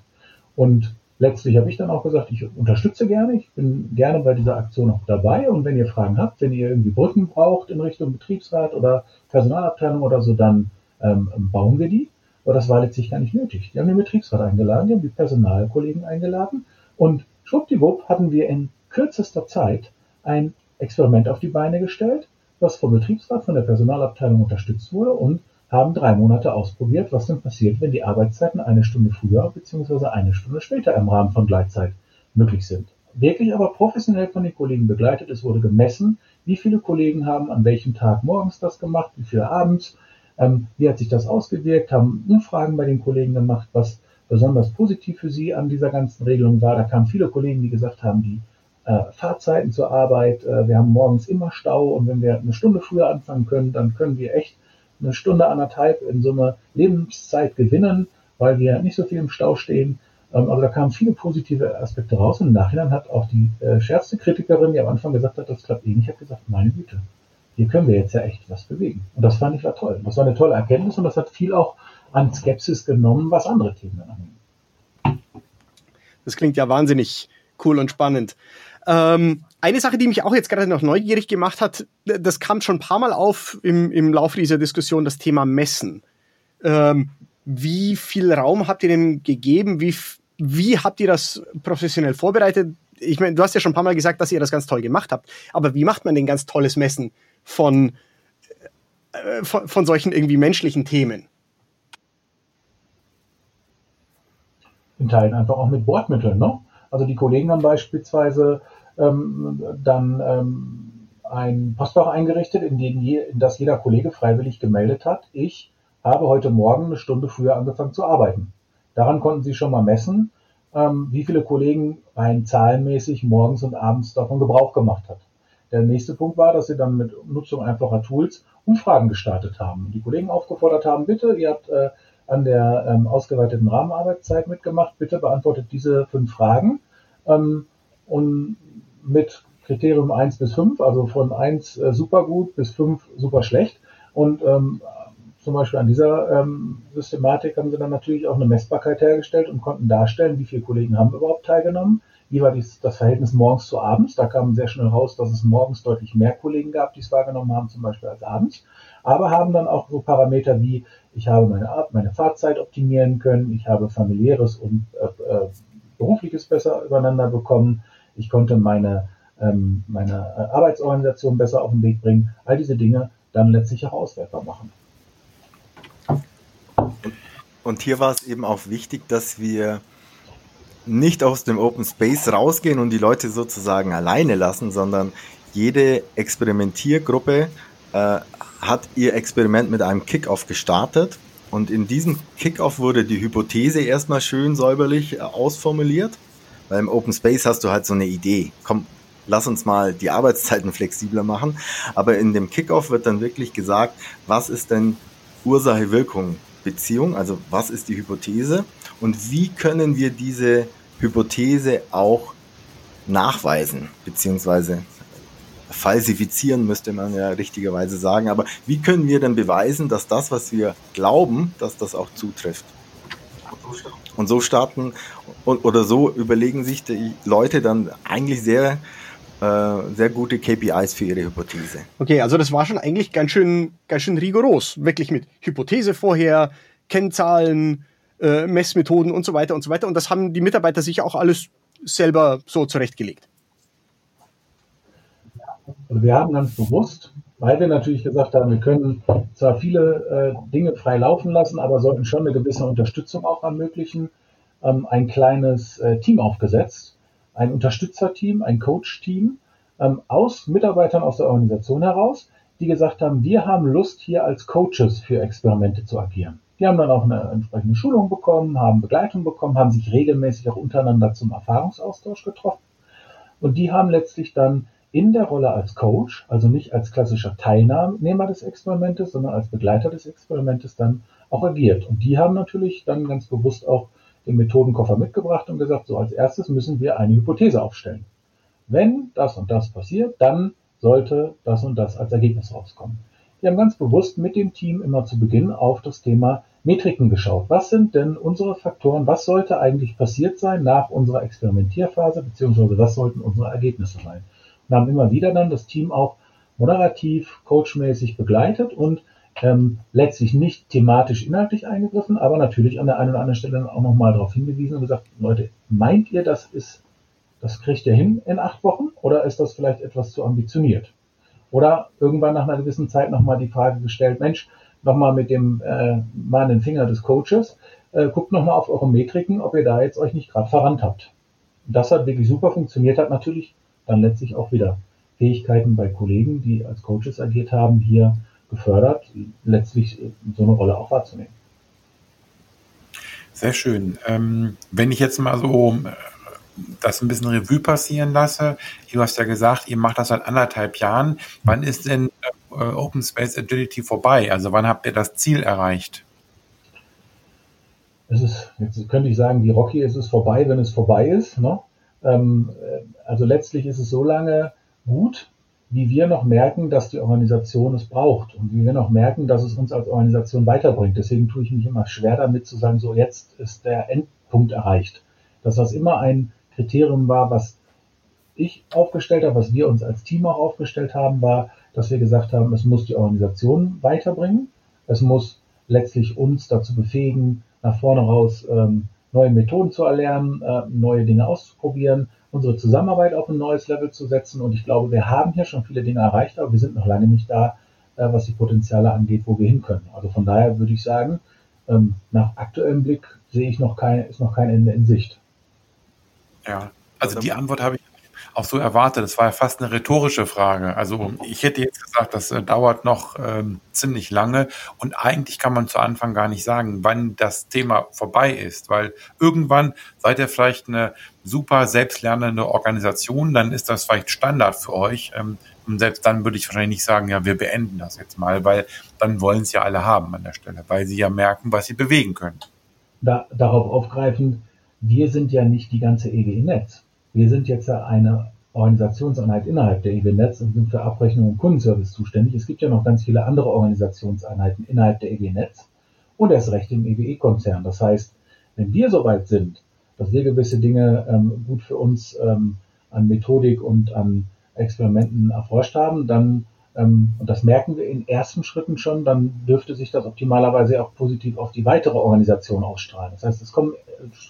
Und letztlich habe ich dann auch gesagt, ich unterstütze gerne, ich bin gerne bei dieser Aktion auch dabei und wenn ihr Fragen habt, wenn ihr irgendwie Brücken braucht in Richtung Betriebsrat oder Personalabteilung oder so, dann ähm, bauen wir die. Aber das war letztlich gar nicht nötig. Die haben den Betriebsrat eingeladen, die haben die Personalkollegen eingeladen und schwuppdiwupp hatten wir in kürzester Zeit ein Experiment auf die Beine gestellt, was vom Betriebsrat, von der Personalabteilung unterstützt wurde und haben drei Monate ausprobiert, was denn passiert, wenn die Arbeitszeiten eine Stunde früher bzw. eine Stunde später im Rahmen von Gleitzeit möglich sind. Wirklich aber professionell von den Kollegen begleitet. Es wurde gemessen, wie viele Kollegen haben an welchem Tag morgens das gemacht, wie viele abends, ähm, wie hat sich das ausgewirkt, haben Umfragen bei den Kollegen gemacht, was besonders positiv für sie an dieser ganzen Regelung war. Da kamen viele Kollegen, die gesagt haben, die äh, Fahrzeiten zur Arbeit, äh, wir haben morgens immer Stau und wenn wir eine Stunde früher anfangen können, dann können wir echt eine Stunde, anderthalb in Summe Lebenszeit gewinnen, weil wir nicht so viel im Stau stehen. Also da kamen viele positive Aspekte raus und im Nachhinein hat auch die äh, schärfste Kritikerin, die am Anfang gesagt hat, das klappt eh nicht, hat gesagt, meine Güte, hier können wir jetzt ja echt was bewegen. Und das fand ich war toll. Das war eine tolle Erkenntnis und das hat viel auch an Skepsis genommen, was andere Themen angeht. Das klingt ja wahnsinnig cool und spannend. Ähm, eine Sache, die mich auch jetzt gerade noch neugierig gemacht hat, das kam schon ein paar Mal auf im, im Laufe dieser Diskussion, das Thema Messen. Ähm, wie viel Raum habt ihr dem gegeben? Wie, wie habt ihr das professionell vorbereitet? Ich meine, du hast ja schon ein paar Mal gesagt, dass ihr das ganz toll gemacht habt. Aber wie macht man denn ganz tolles Messen von, äh, von, von solchen irgendwie menschlichen Themen? In Teilen einfach auch mit Bordmitteln, ne? Also die Kollegen haben beispielsweise ähm, dann ähm, ein Postfach eingerichtet, in, dem je, in das jeder Kollege freiwillig gemeldet hat, ich habe heute Morgen eine Stunde früher angefangen zu arbeiten. Daran konnten Sie schon mal messen, ähm, wie viele Kollegen rein zahlenmäßig morgens und abends davon Gebrauch gemacht hat. Der nächste Punkt war, dass sie dann mit Nutzung einfacher Tools Umfragen gestartet haben die Kollegen aufgefordert haben, bitte, ihr habt äh, an der ähm, ausgeweiteten Rahmenarbeitszeit mitgemacht, bitte beantwortet diese fünf Fragen ähm, und mit Kriterium 1 bis 5, also von 1 äh, super gut bis 5 super schlecht. Und ähm, zum Beispiel an dieser ähm, Systematik haben sie dann natürlich auch eine Messbarkeit hergestellt und konnten darstellen, wie viele Kollegen haben überhaupt teilgenommen. Wie war dies, das Verhältnis morgens zu abends? Da kam sehr schnell raus, dass es morgens deutlich mehr Kollegen gab, die es wahrgenommen haben, zum Beispiel als abends. Aber haben dann auch so Parameter wie, ich habe meine, meine Fahrzeit optimieren können, ich habe familiäres und äh, äh, berufliches besser übereinander bekommen, ich konnte meine, ähm, meine äh, Arbeitsorganisation besser auf den Weg bringen. All diese Dinge dann letztlich auch auswertbar machen. Und hier war es eben auch wichtig, dass wir nicht aus dem Open Space rausgehen und die Leute sozusagen alleine lassen, sondern jede Experimentiergruppe äh, hat ihr Experiment mit einem Kickoff gestartet. Und in diesem Kickoff wurde die Hypothese erstmal schön säuberlich äh, ausformuliert. Weil im Open Space hast du halt so eine Idee. Komm, lass uns mal die Arbeitszeiten flexibler machen. Aber in dem Kickoff wird dann wirklich gesagt, was ist denn Ursache-Wirkung-Beziehung? Also was ist die Hypothese? Und wie können wir diese Hypothese auch nachweisen, beziehungsweise falsifizieren, müsste man ja richtigerweise sagen. Aber wie können wir denn beweisen, dass das, was wir glauben, dass das auch zutrifft? Und so starten oder so überlegen sich die Leute dann eigentlich sehr, äh, sehr gute KPIs für ihre Hypothese. Okay, also das war schon eigentlich ganz schön, ganz schön rigoros. Wirklich mit Hypothese vorher, Kennzahlen, äh, Messmethoden und so weiter und so weiter. Und das haben die Mitarbeiter sich auch alles selber so zurechtgelegt. Also wir haben ganz bewusst, weil wir natürlich gesagt haben, wir können zwar viele äh, Dinge frei laufen lassen, aber sollten schon eine gewisse Unterstützung auch ermöglichen, ähm, ein kleines äh, Team aufgesetzt, ein Unterstützerteam, ein Coach-Team ähm, aus Mitarbeitern aus der Organisation heraus, die gesagt haben, wir haben Lust hier als Coaches für Experimente zu agieren. Die haben dann auch eine entsprechende Schulung bekommen, haben Begleitung bekommen, haben sich regelmäßig auch untereinander zum Erfahrungsaustausch getroffen. Und die haben letztlich dann in der Rolle als Coach, also nicht als klassischer Teilnehmer des Experimentes, sondern als Begleiter des Experimentes dann auch agiert. Und die haben natürlich dann ganz bewusst auch den Methodenkoffer mitgebracht und gesagt, so als erstes müssen wir eine Hypothese aufstellen. Wenn das und das passiert, dann sollte das und das als Ergebnis rauskommen. Wir haben ganz bewusst mit dem Team immer zu Beginn auf das Thema Metriken geschaut. Was sind denn unsere Faktoren? Was sollte eigentlich passiert sein nach unserer Experimentierphase, beziehungsweise was sollten unsere Ergebnisse sein? Und haben immer wieder dann das Team auch moderativ, coachmäßig begleitet und ähm, letztlich nicht thematisch inhaltlich eingegriffen, aber natürlich an der einen oder anderen Stelle auch nochmal darauf hingewiesen und gesagt, Leute, meint ihr, das ist, das kriegt ihr hin in acht Wochen oder ist das vielleicht etwas zu ambitioniert? Oder irgendwann nach einer gewissen Zeit nochmal die Frage gestellt, Mensch, nochmal mit dem äh, mahnenden Finger des Coaches, äh, guckt nochmal auf eure Metriken, ob ihr da jetzt euch nicht gerade verrannt habt. Das hat wirklich super funktioniert, hat natürlich dann letztlich auch wieder Fähigkeiten bei Kollegen, die als Coaches agiert haben, hier gefördert, letztlich so eine Rolle auch wahrzunehmen. Sehr schön. Ähm, wenn ich jetzt mal so äh, das ein bisschen Revue passieren lasse, du hast ja gesagt, ihr macht das seit anderthalb Jahren. Wann ist denn äh, Open Space Agility vorbei? Also wann habt ihr das Ziel erreicht? Es ist, jetzt könnte ich sagen, wie Rocky ist es vorbei, wenn es vorbei ist. Ne? Ähm, äh, also letztlich ist es so lange gut, wie wir noch merken, dass die Organisation es braucht und wie wir noch merken, dass es uns als Organisation weiterbringt. Deswegen tue ich mich immer schwer damit zu sagen, so jetzt ist der Endpunkt erreicht. Dass das immer ein Kriterium war, was ich aufgestellt habe, was wir uns als Team auch aufgestellt haben, war, dass wir gesagt haben, es muss die Organisation weiterbringen. Es muss letztlich uns dazu befähigen, nach vorne raus ähm, neue Methoden zu erlernen, äh, neue Dinge auszuprobieren, unsere Zusammenarbeit auf ein neues Level zu setzen. Und ich glaube, wir haben hier schon viele Dinge erreicht, aber wir sind noch lange nicht da, äh, was die Potenziale angeht, wo wir hin können. Also von daher würde ich sagen, ähm, nach aktuellem Blick sehe ich noch kein, ist noch kein Ende in Sicht. Ja, also die Antwort habe ich auch so erwartet. Das war ja fast eine rhetorische Frage. Also ich hätte jetzt gesagt, das äh, dauert noch ähm, ziemlich lange und eigentlich kann man zu Anfang gar nicht sagen, wann das Thema vorbei ist, weil irgendwann seid ihr vielleicht eine super selbstlernende Organisation, dann ist das vielleicht Standard für euch. Ähm, und selbst dann würde ich wahrscheinlich nicht sagen, ja, wir beenden das jetzt mal, weil dann wollen es ja alle haben an der Stelle, weil sie ja merken, was sie bewegen können. Da, darauf aufgreifend, wir sind ja nicht die ganze EWE-Netz. Wir sind jetzt eine Organisationseinheit innerhalb der EW-Netz und sind für Abrechnung und Kundenservice zuständig. Es gibt ja noch ganz viele andere Organisationseinheiten innerhalb der EW-Netz und erst recht im EWE-Konzern. Das heißt, wenn wir soweit sind, dass wir gewisse Dinge ähm, gut für uns ähm, an Methodik und an Experimenten erforscht haben, dann, ähm, und das merken wir in ersten Schritten schon, dann dürfte sich das optimalerweise auch positiv auf die weitere Organisation ausstrahlen. Das heißt, es kommen,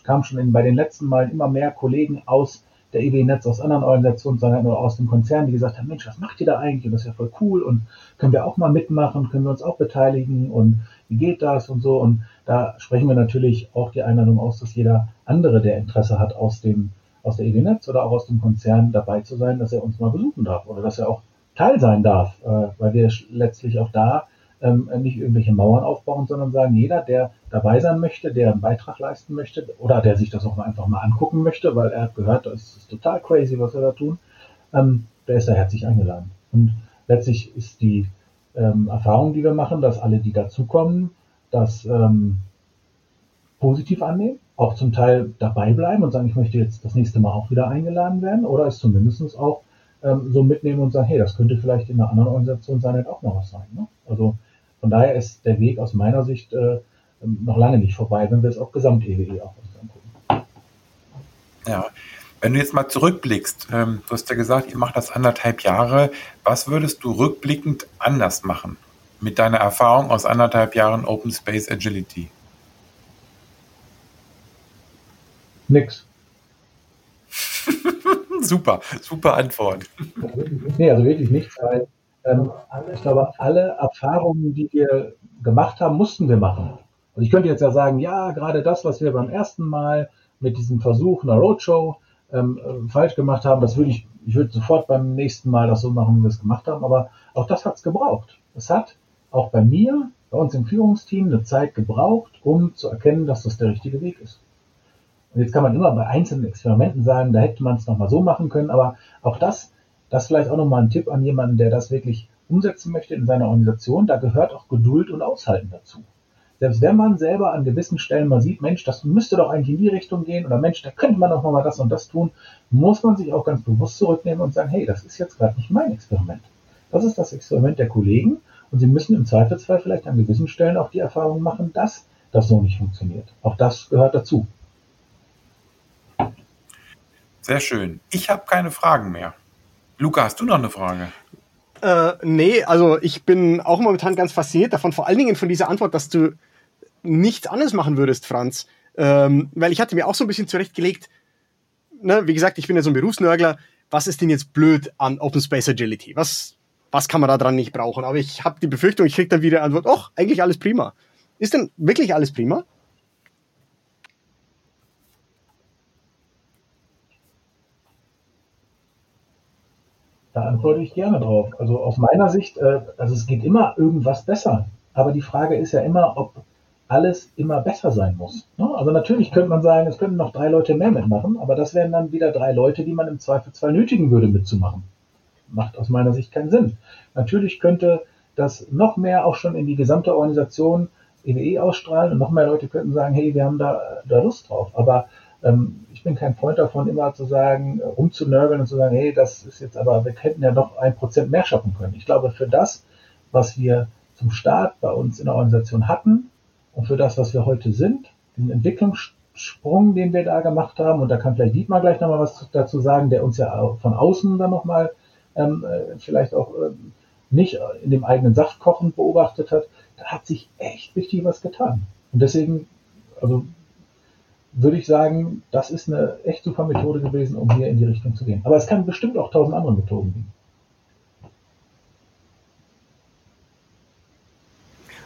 kam schon in, bei den letzten Malen immer mehr Kollegen aus der EW Netz aus anderen Organisationen, sondern nur aus dem Konzern, die gesagt haben, Mensch, was macht ihr da eigentlich? Und das ist ja voll cool und können wir auch mal mitmachen, können wir uns auch beteiligen und wie geht das und so. Und da sprechen wir natürlich auch die Einladung aus, dass jeder andere, der Interesse hat, aus dem, aus der EW Netz oder auch aus dem Konzern dabei zu sein, dass er uns mal besuchen darf oder dass er auch Teil sein darf, äh, weil wir letztlich auch da ähm, nicht irgendwelche Mauern aufbauen, sondern sagen, jeder, der dabei sein möchte, der einen Beitrag leisten möchte oder der sich das auch einfach mal angucken möchte, weil er hat gehört, das ist total crazy, was wir da tun, ähm, der ist da herzlich eingeladen. Und letztlich ist die ähm, Erfahrung, die wir machen, dass alle, die dazukommen, das ähm, positiv annehmen, auch zum Teil dabei bleiben und sagen, ich möchte jetzt das nächste Mal auch wieder eingeladen werden oder es zumindest auch ähm, so mitnehmen und sagen, hey, das könnte vielleicht in einer anderen Organisation sein, auch noch was sein. Ne? Also von daher ist der Weg aus meiner Sicht äh, noch lange nicht vorbei, wenn wir es auf Gesamt-EWE auch uns angucken. Ja, wenn du jetzt mal zurückblickst, ähm, du hast ja gesagt, ihr macht das anderthalb Jahre. Was würdest du rückblickend anders machen mit deiner Erfahrung aus anderthalb Jahren Open Space Agility? Nix. super, super Antwort. Nee, also wirklich nichts, weil ähm, ich glaube, alle Erfahrungen, die wir gemacht haben, mussten wir machen. Also ich könnte jetzt ja sagen, ja, gerade das, was wir beim ersten Mal mit diesem Versuch einer Roadshow ähm, äh, falsch gemacht haben. Das würde ich, ich würde sofort beim nächsten Mal das so machen, wie wir es gemacht haben. Aber auch das hat es gebraucht. Es hat auch bei mir, bei uns im Führungsteam, eine Zeit gebraucht, um zu erkennen, dass das der richtige Weg ist. Und jetzt kann man immer bei einzelnen Experimenten sagen, da hätte man es nochmal so machen können, aber auch das, das vielleicht auch nochmal ein Tipp an jemanden, der das wirklich umsetzen möchte in seiner Organisation, da gehört auch Geduld und Aushalten dazu. Selbst wenn man selber an gewissen Stellen mal sieht, Mensch, das müsste doch eigentlich in die Richtung gehen oder Mensch, da könnte man doch nochmal das und das tun, muss man sich auch ganz bewusst zurücknehmen und sagen, hey, das ist jetzt gerade nicht mein Experiment. Das ist das Experiment der Kollegen und sie müssen im Zweifelsfall vielleicht an gewissen Stellen auch die Erfahrung machen, dass das so nicht funktioniert. Auch das gehört dazu. Sehr schön. Ich habe keine Fragen mehr. Luca, hast du noch eine Frage? Äh, nee, also ich bin auch momentan ganz fasziniert davon, vor allen Dingen von dieser Antwort, dass du nichts anderes machen würdest, Franz. Ähm, weil ich hatte mir auch so ein bisschen zurechtgelegt, ne, wie gesagt, ich bin ja so ein Berufsnörgler, was ist denn jetzt blöd an Open Space Agility? Was, was kann man da dran nicht brauchen? Aber ich habe die Befürchtung, ich kriege dann wieder Antwort, ach, eigentlich alles prima. Ist denn wirklich alles prima? Da antworte ich gerne drauf. Also aus meiner Sicht, äh, also es geht immer irgendwas besser. Aber die Frage ist ja immer, ob alles immer besser sein muss. Ne? Also natürlich könnte man sagen, es könnten noch drei Leute mehr mitmachen, aber das wären dann wieder drei Leute, die man im Zweifelsfall nötigen würde mitzumachen. Macht aus meiner Sicht keinen Sinn. Natürlich könnte das noch mehr auch schon in die gesamte Organisation EWE e ausstrahlen und noch mehr Leute könnten sagen, hey, wir haben da, da Lust drauf. Aber ähm, ich bin kein Freund davon, immer zu sagen, rumzunörgeln und zu sagen, hey, das ist jetzt aber, wir hätten ja noch ein Prozent mehr schaffen können. Ich glaube, für das, was wir zum Start bei uns in der Organisation hatten und für das, was wir heute sind, den Entwicklungssprung, den wir da gemacht haben, und da kann vielleicht Dietmar gleich nochmal was dazu sagen, der uns ja von außen dann nochmal ähm, äh, vielleicht auch ähm, nicht in dem eigenen Saft kochend beobachtet hat, da hat sich echt richtig was getan. Und deswegen, also würde ich sagen, das ist eine echt super Methode gewesen, um hier in die Richtung zu gehen. Aber es kann bestimmt auch tausend andere Methoden geben.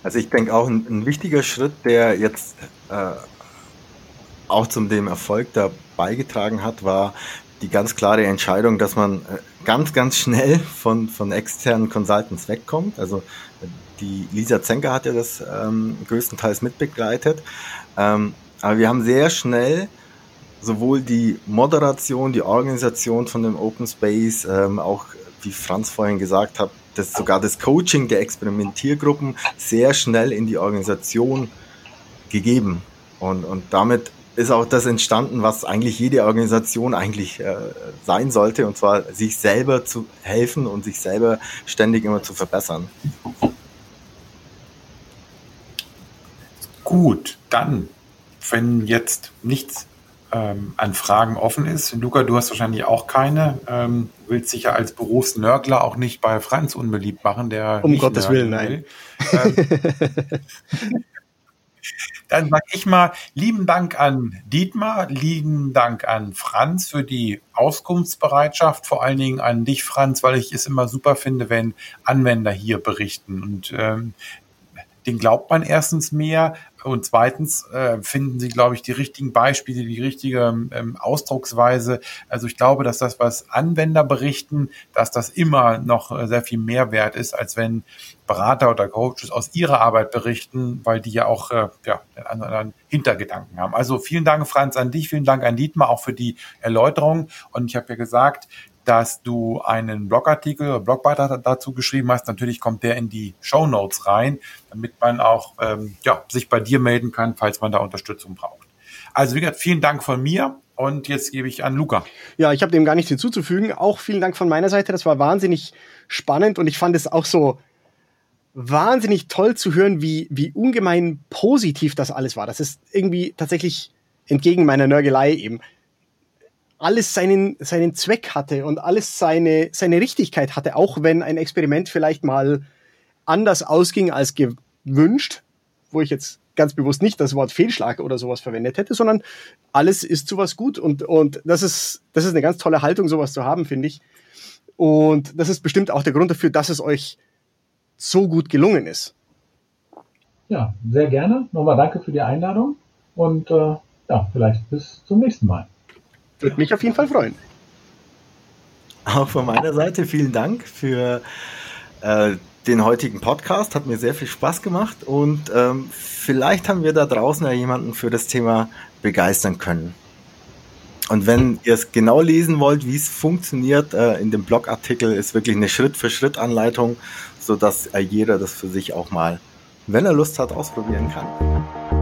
Also ich denke auch ein, ein wichtiger Schritt, der jetzt äh, auch zum dem Erfolg da beigetragen hat, war die ganz klare Entscheidung, dass man äh, ganz, ganz schnell von, von externen Consultants wegkommt. Also die Lisa Zenker hat ja das ähm, größtenteils mitbegleitet. Ähm, aber wir haben sehr schnell sowohl die Moderation, die Organisation von dem Open Space, ähm, auch wie Franz vorhin gesagt hat, dass sogar das Coaching der Experimentiergruppen sehr schnell in die Organisation gegeben. Und, und damit ist auch das entstanden, was eigentlich jede Organisation eigentlich äh, sein sollte, und zwar sich selber zu helfen und sich selber ständig immer zu verbessern. Gut, dann wenn jetzt nichts ähm, an Fragen offen ist, Luca, du hast wahrscheinlich auch keine, ähm, willst sicher als Berufsnörgler auch nicht bei Franz unbeliebt machen, der um Gottes Willen, nein. Ähm, dann sage ich mal lieben Dank an Dietmar, lieben Dank an Franz für die Auskunftsbereitschaft, vor allen Dingen an dich, Franz, weil ich es immer super finde, wenn Anwender hier berichten. Und ähm, den glaubt man erstens mehr und zweitens äh, finden sie, glaube ich, die richtigen Beispiele, die richtige ähm, Ausdrucksweise. Also ich glaube, dass das, was Anwender berichten, dass das immer noch äh, sehr viel mehr wert ist, als wenn Berater oder Coaches aus ihrer Arbeit berichten, weil die ja auch äh, ja, einen anderen Hintergedanken haben. Also vielen Dank, Franz, an dich, vielen Dank an Dietmar auch für die Erläuterung. Und ich habe ja gesagt, dass du einen Blogartikel oder Blogbeitrag dazu geschrieben hast. Natürlich kommt der in die Show Notes rein, damit man auch ähm, ja, sich bei dir melden kann, falls man da Unterstützung braucht. Also wie gesagt, vielen Dank von mir und jetzt gebe ich an Luca. Ja, ich habe dem gar nichts hinzuzufügen. Auch vielen Dank von meiner Seite. Das war wahnsinnig spannend und ich fand es auch so wahnsinnig toll zu hören, wie, wie ungemein positiv das alles war. Das ist irgendwie tatsächlich entgegen meiner Nörgelei eben alles seinen, seinen Zweck hatte und alles seine, seine Richtigkeit hatte, auch wenn ein Experiment vielleicht mal anders ausging als gewünscht, wo ich jetzt ganz bewusst nicht das Wort Fehlschlag oder sowas verwendet hätte, sondern alles ist zu was gut und, und das ist, das ist eine ganz tolle Haltung, sowas zu haben, finde ich. Und das ist bestimmt auch der Grund dafür, dass es euch so gut gelungen ist. Ja, sehr gerne. Nochmal danke für die Einladung und äh, ja, vielleicht bis zum nächsten Mal. Würde mich auf jeden Fall freuen. Auch von meiner Seite vielen Dank für äh, den heutigen Podcast. Hat mir sehr viel Spaß gemacht und ähm, vielleicht haben wir da draußen ja jemanden für das Thema begeistern können. Und wenn ihr es genau lesen wollt, wie es funktioniert, äh, in dem Blogartikel ist wirklich eine Schritt-für-Schritt-Anleitung, sodass äh, jeder das für sich auch mal, wenn er Lust hat, ausprobieren kann.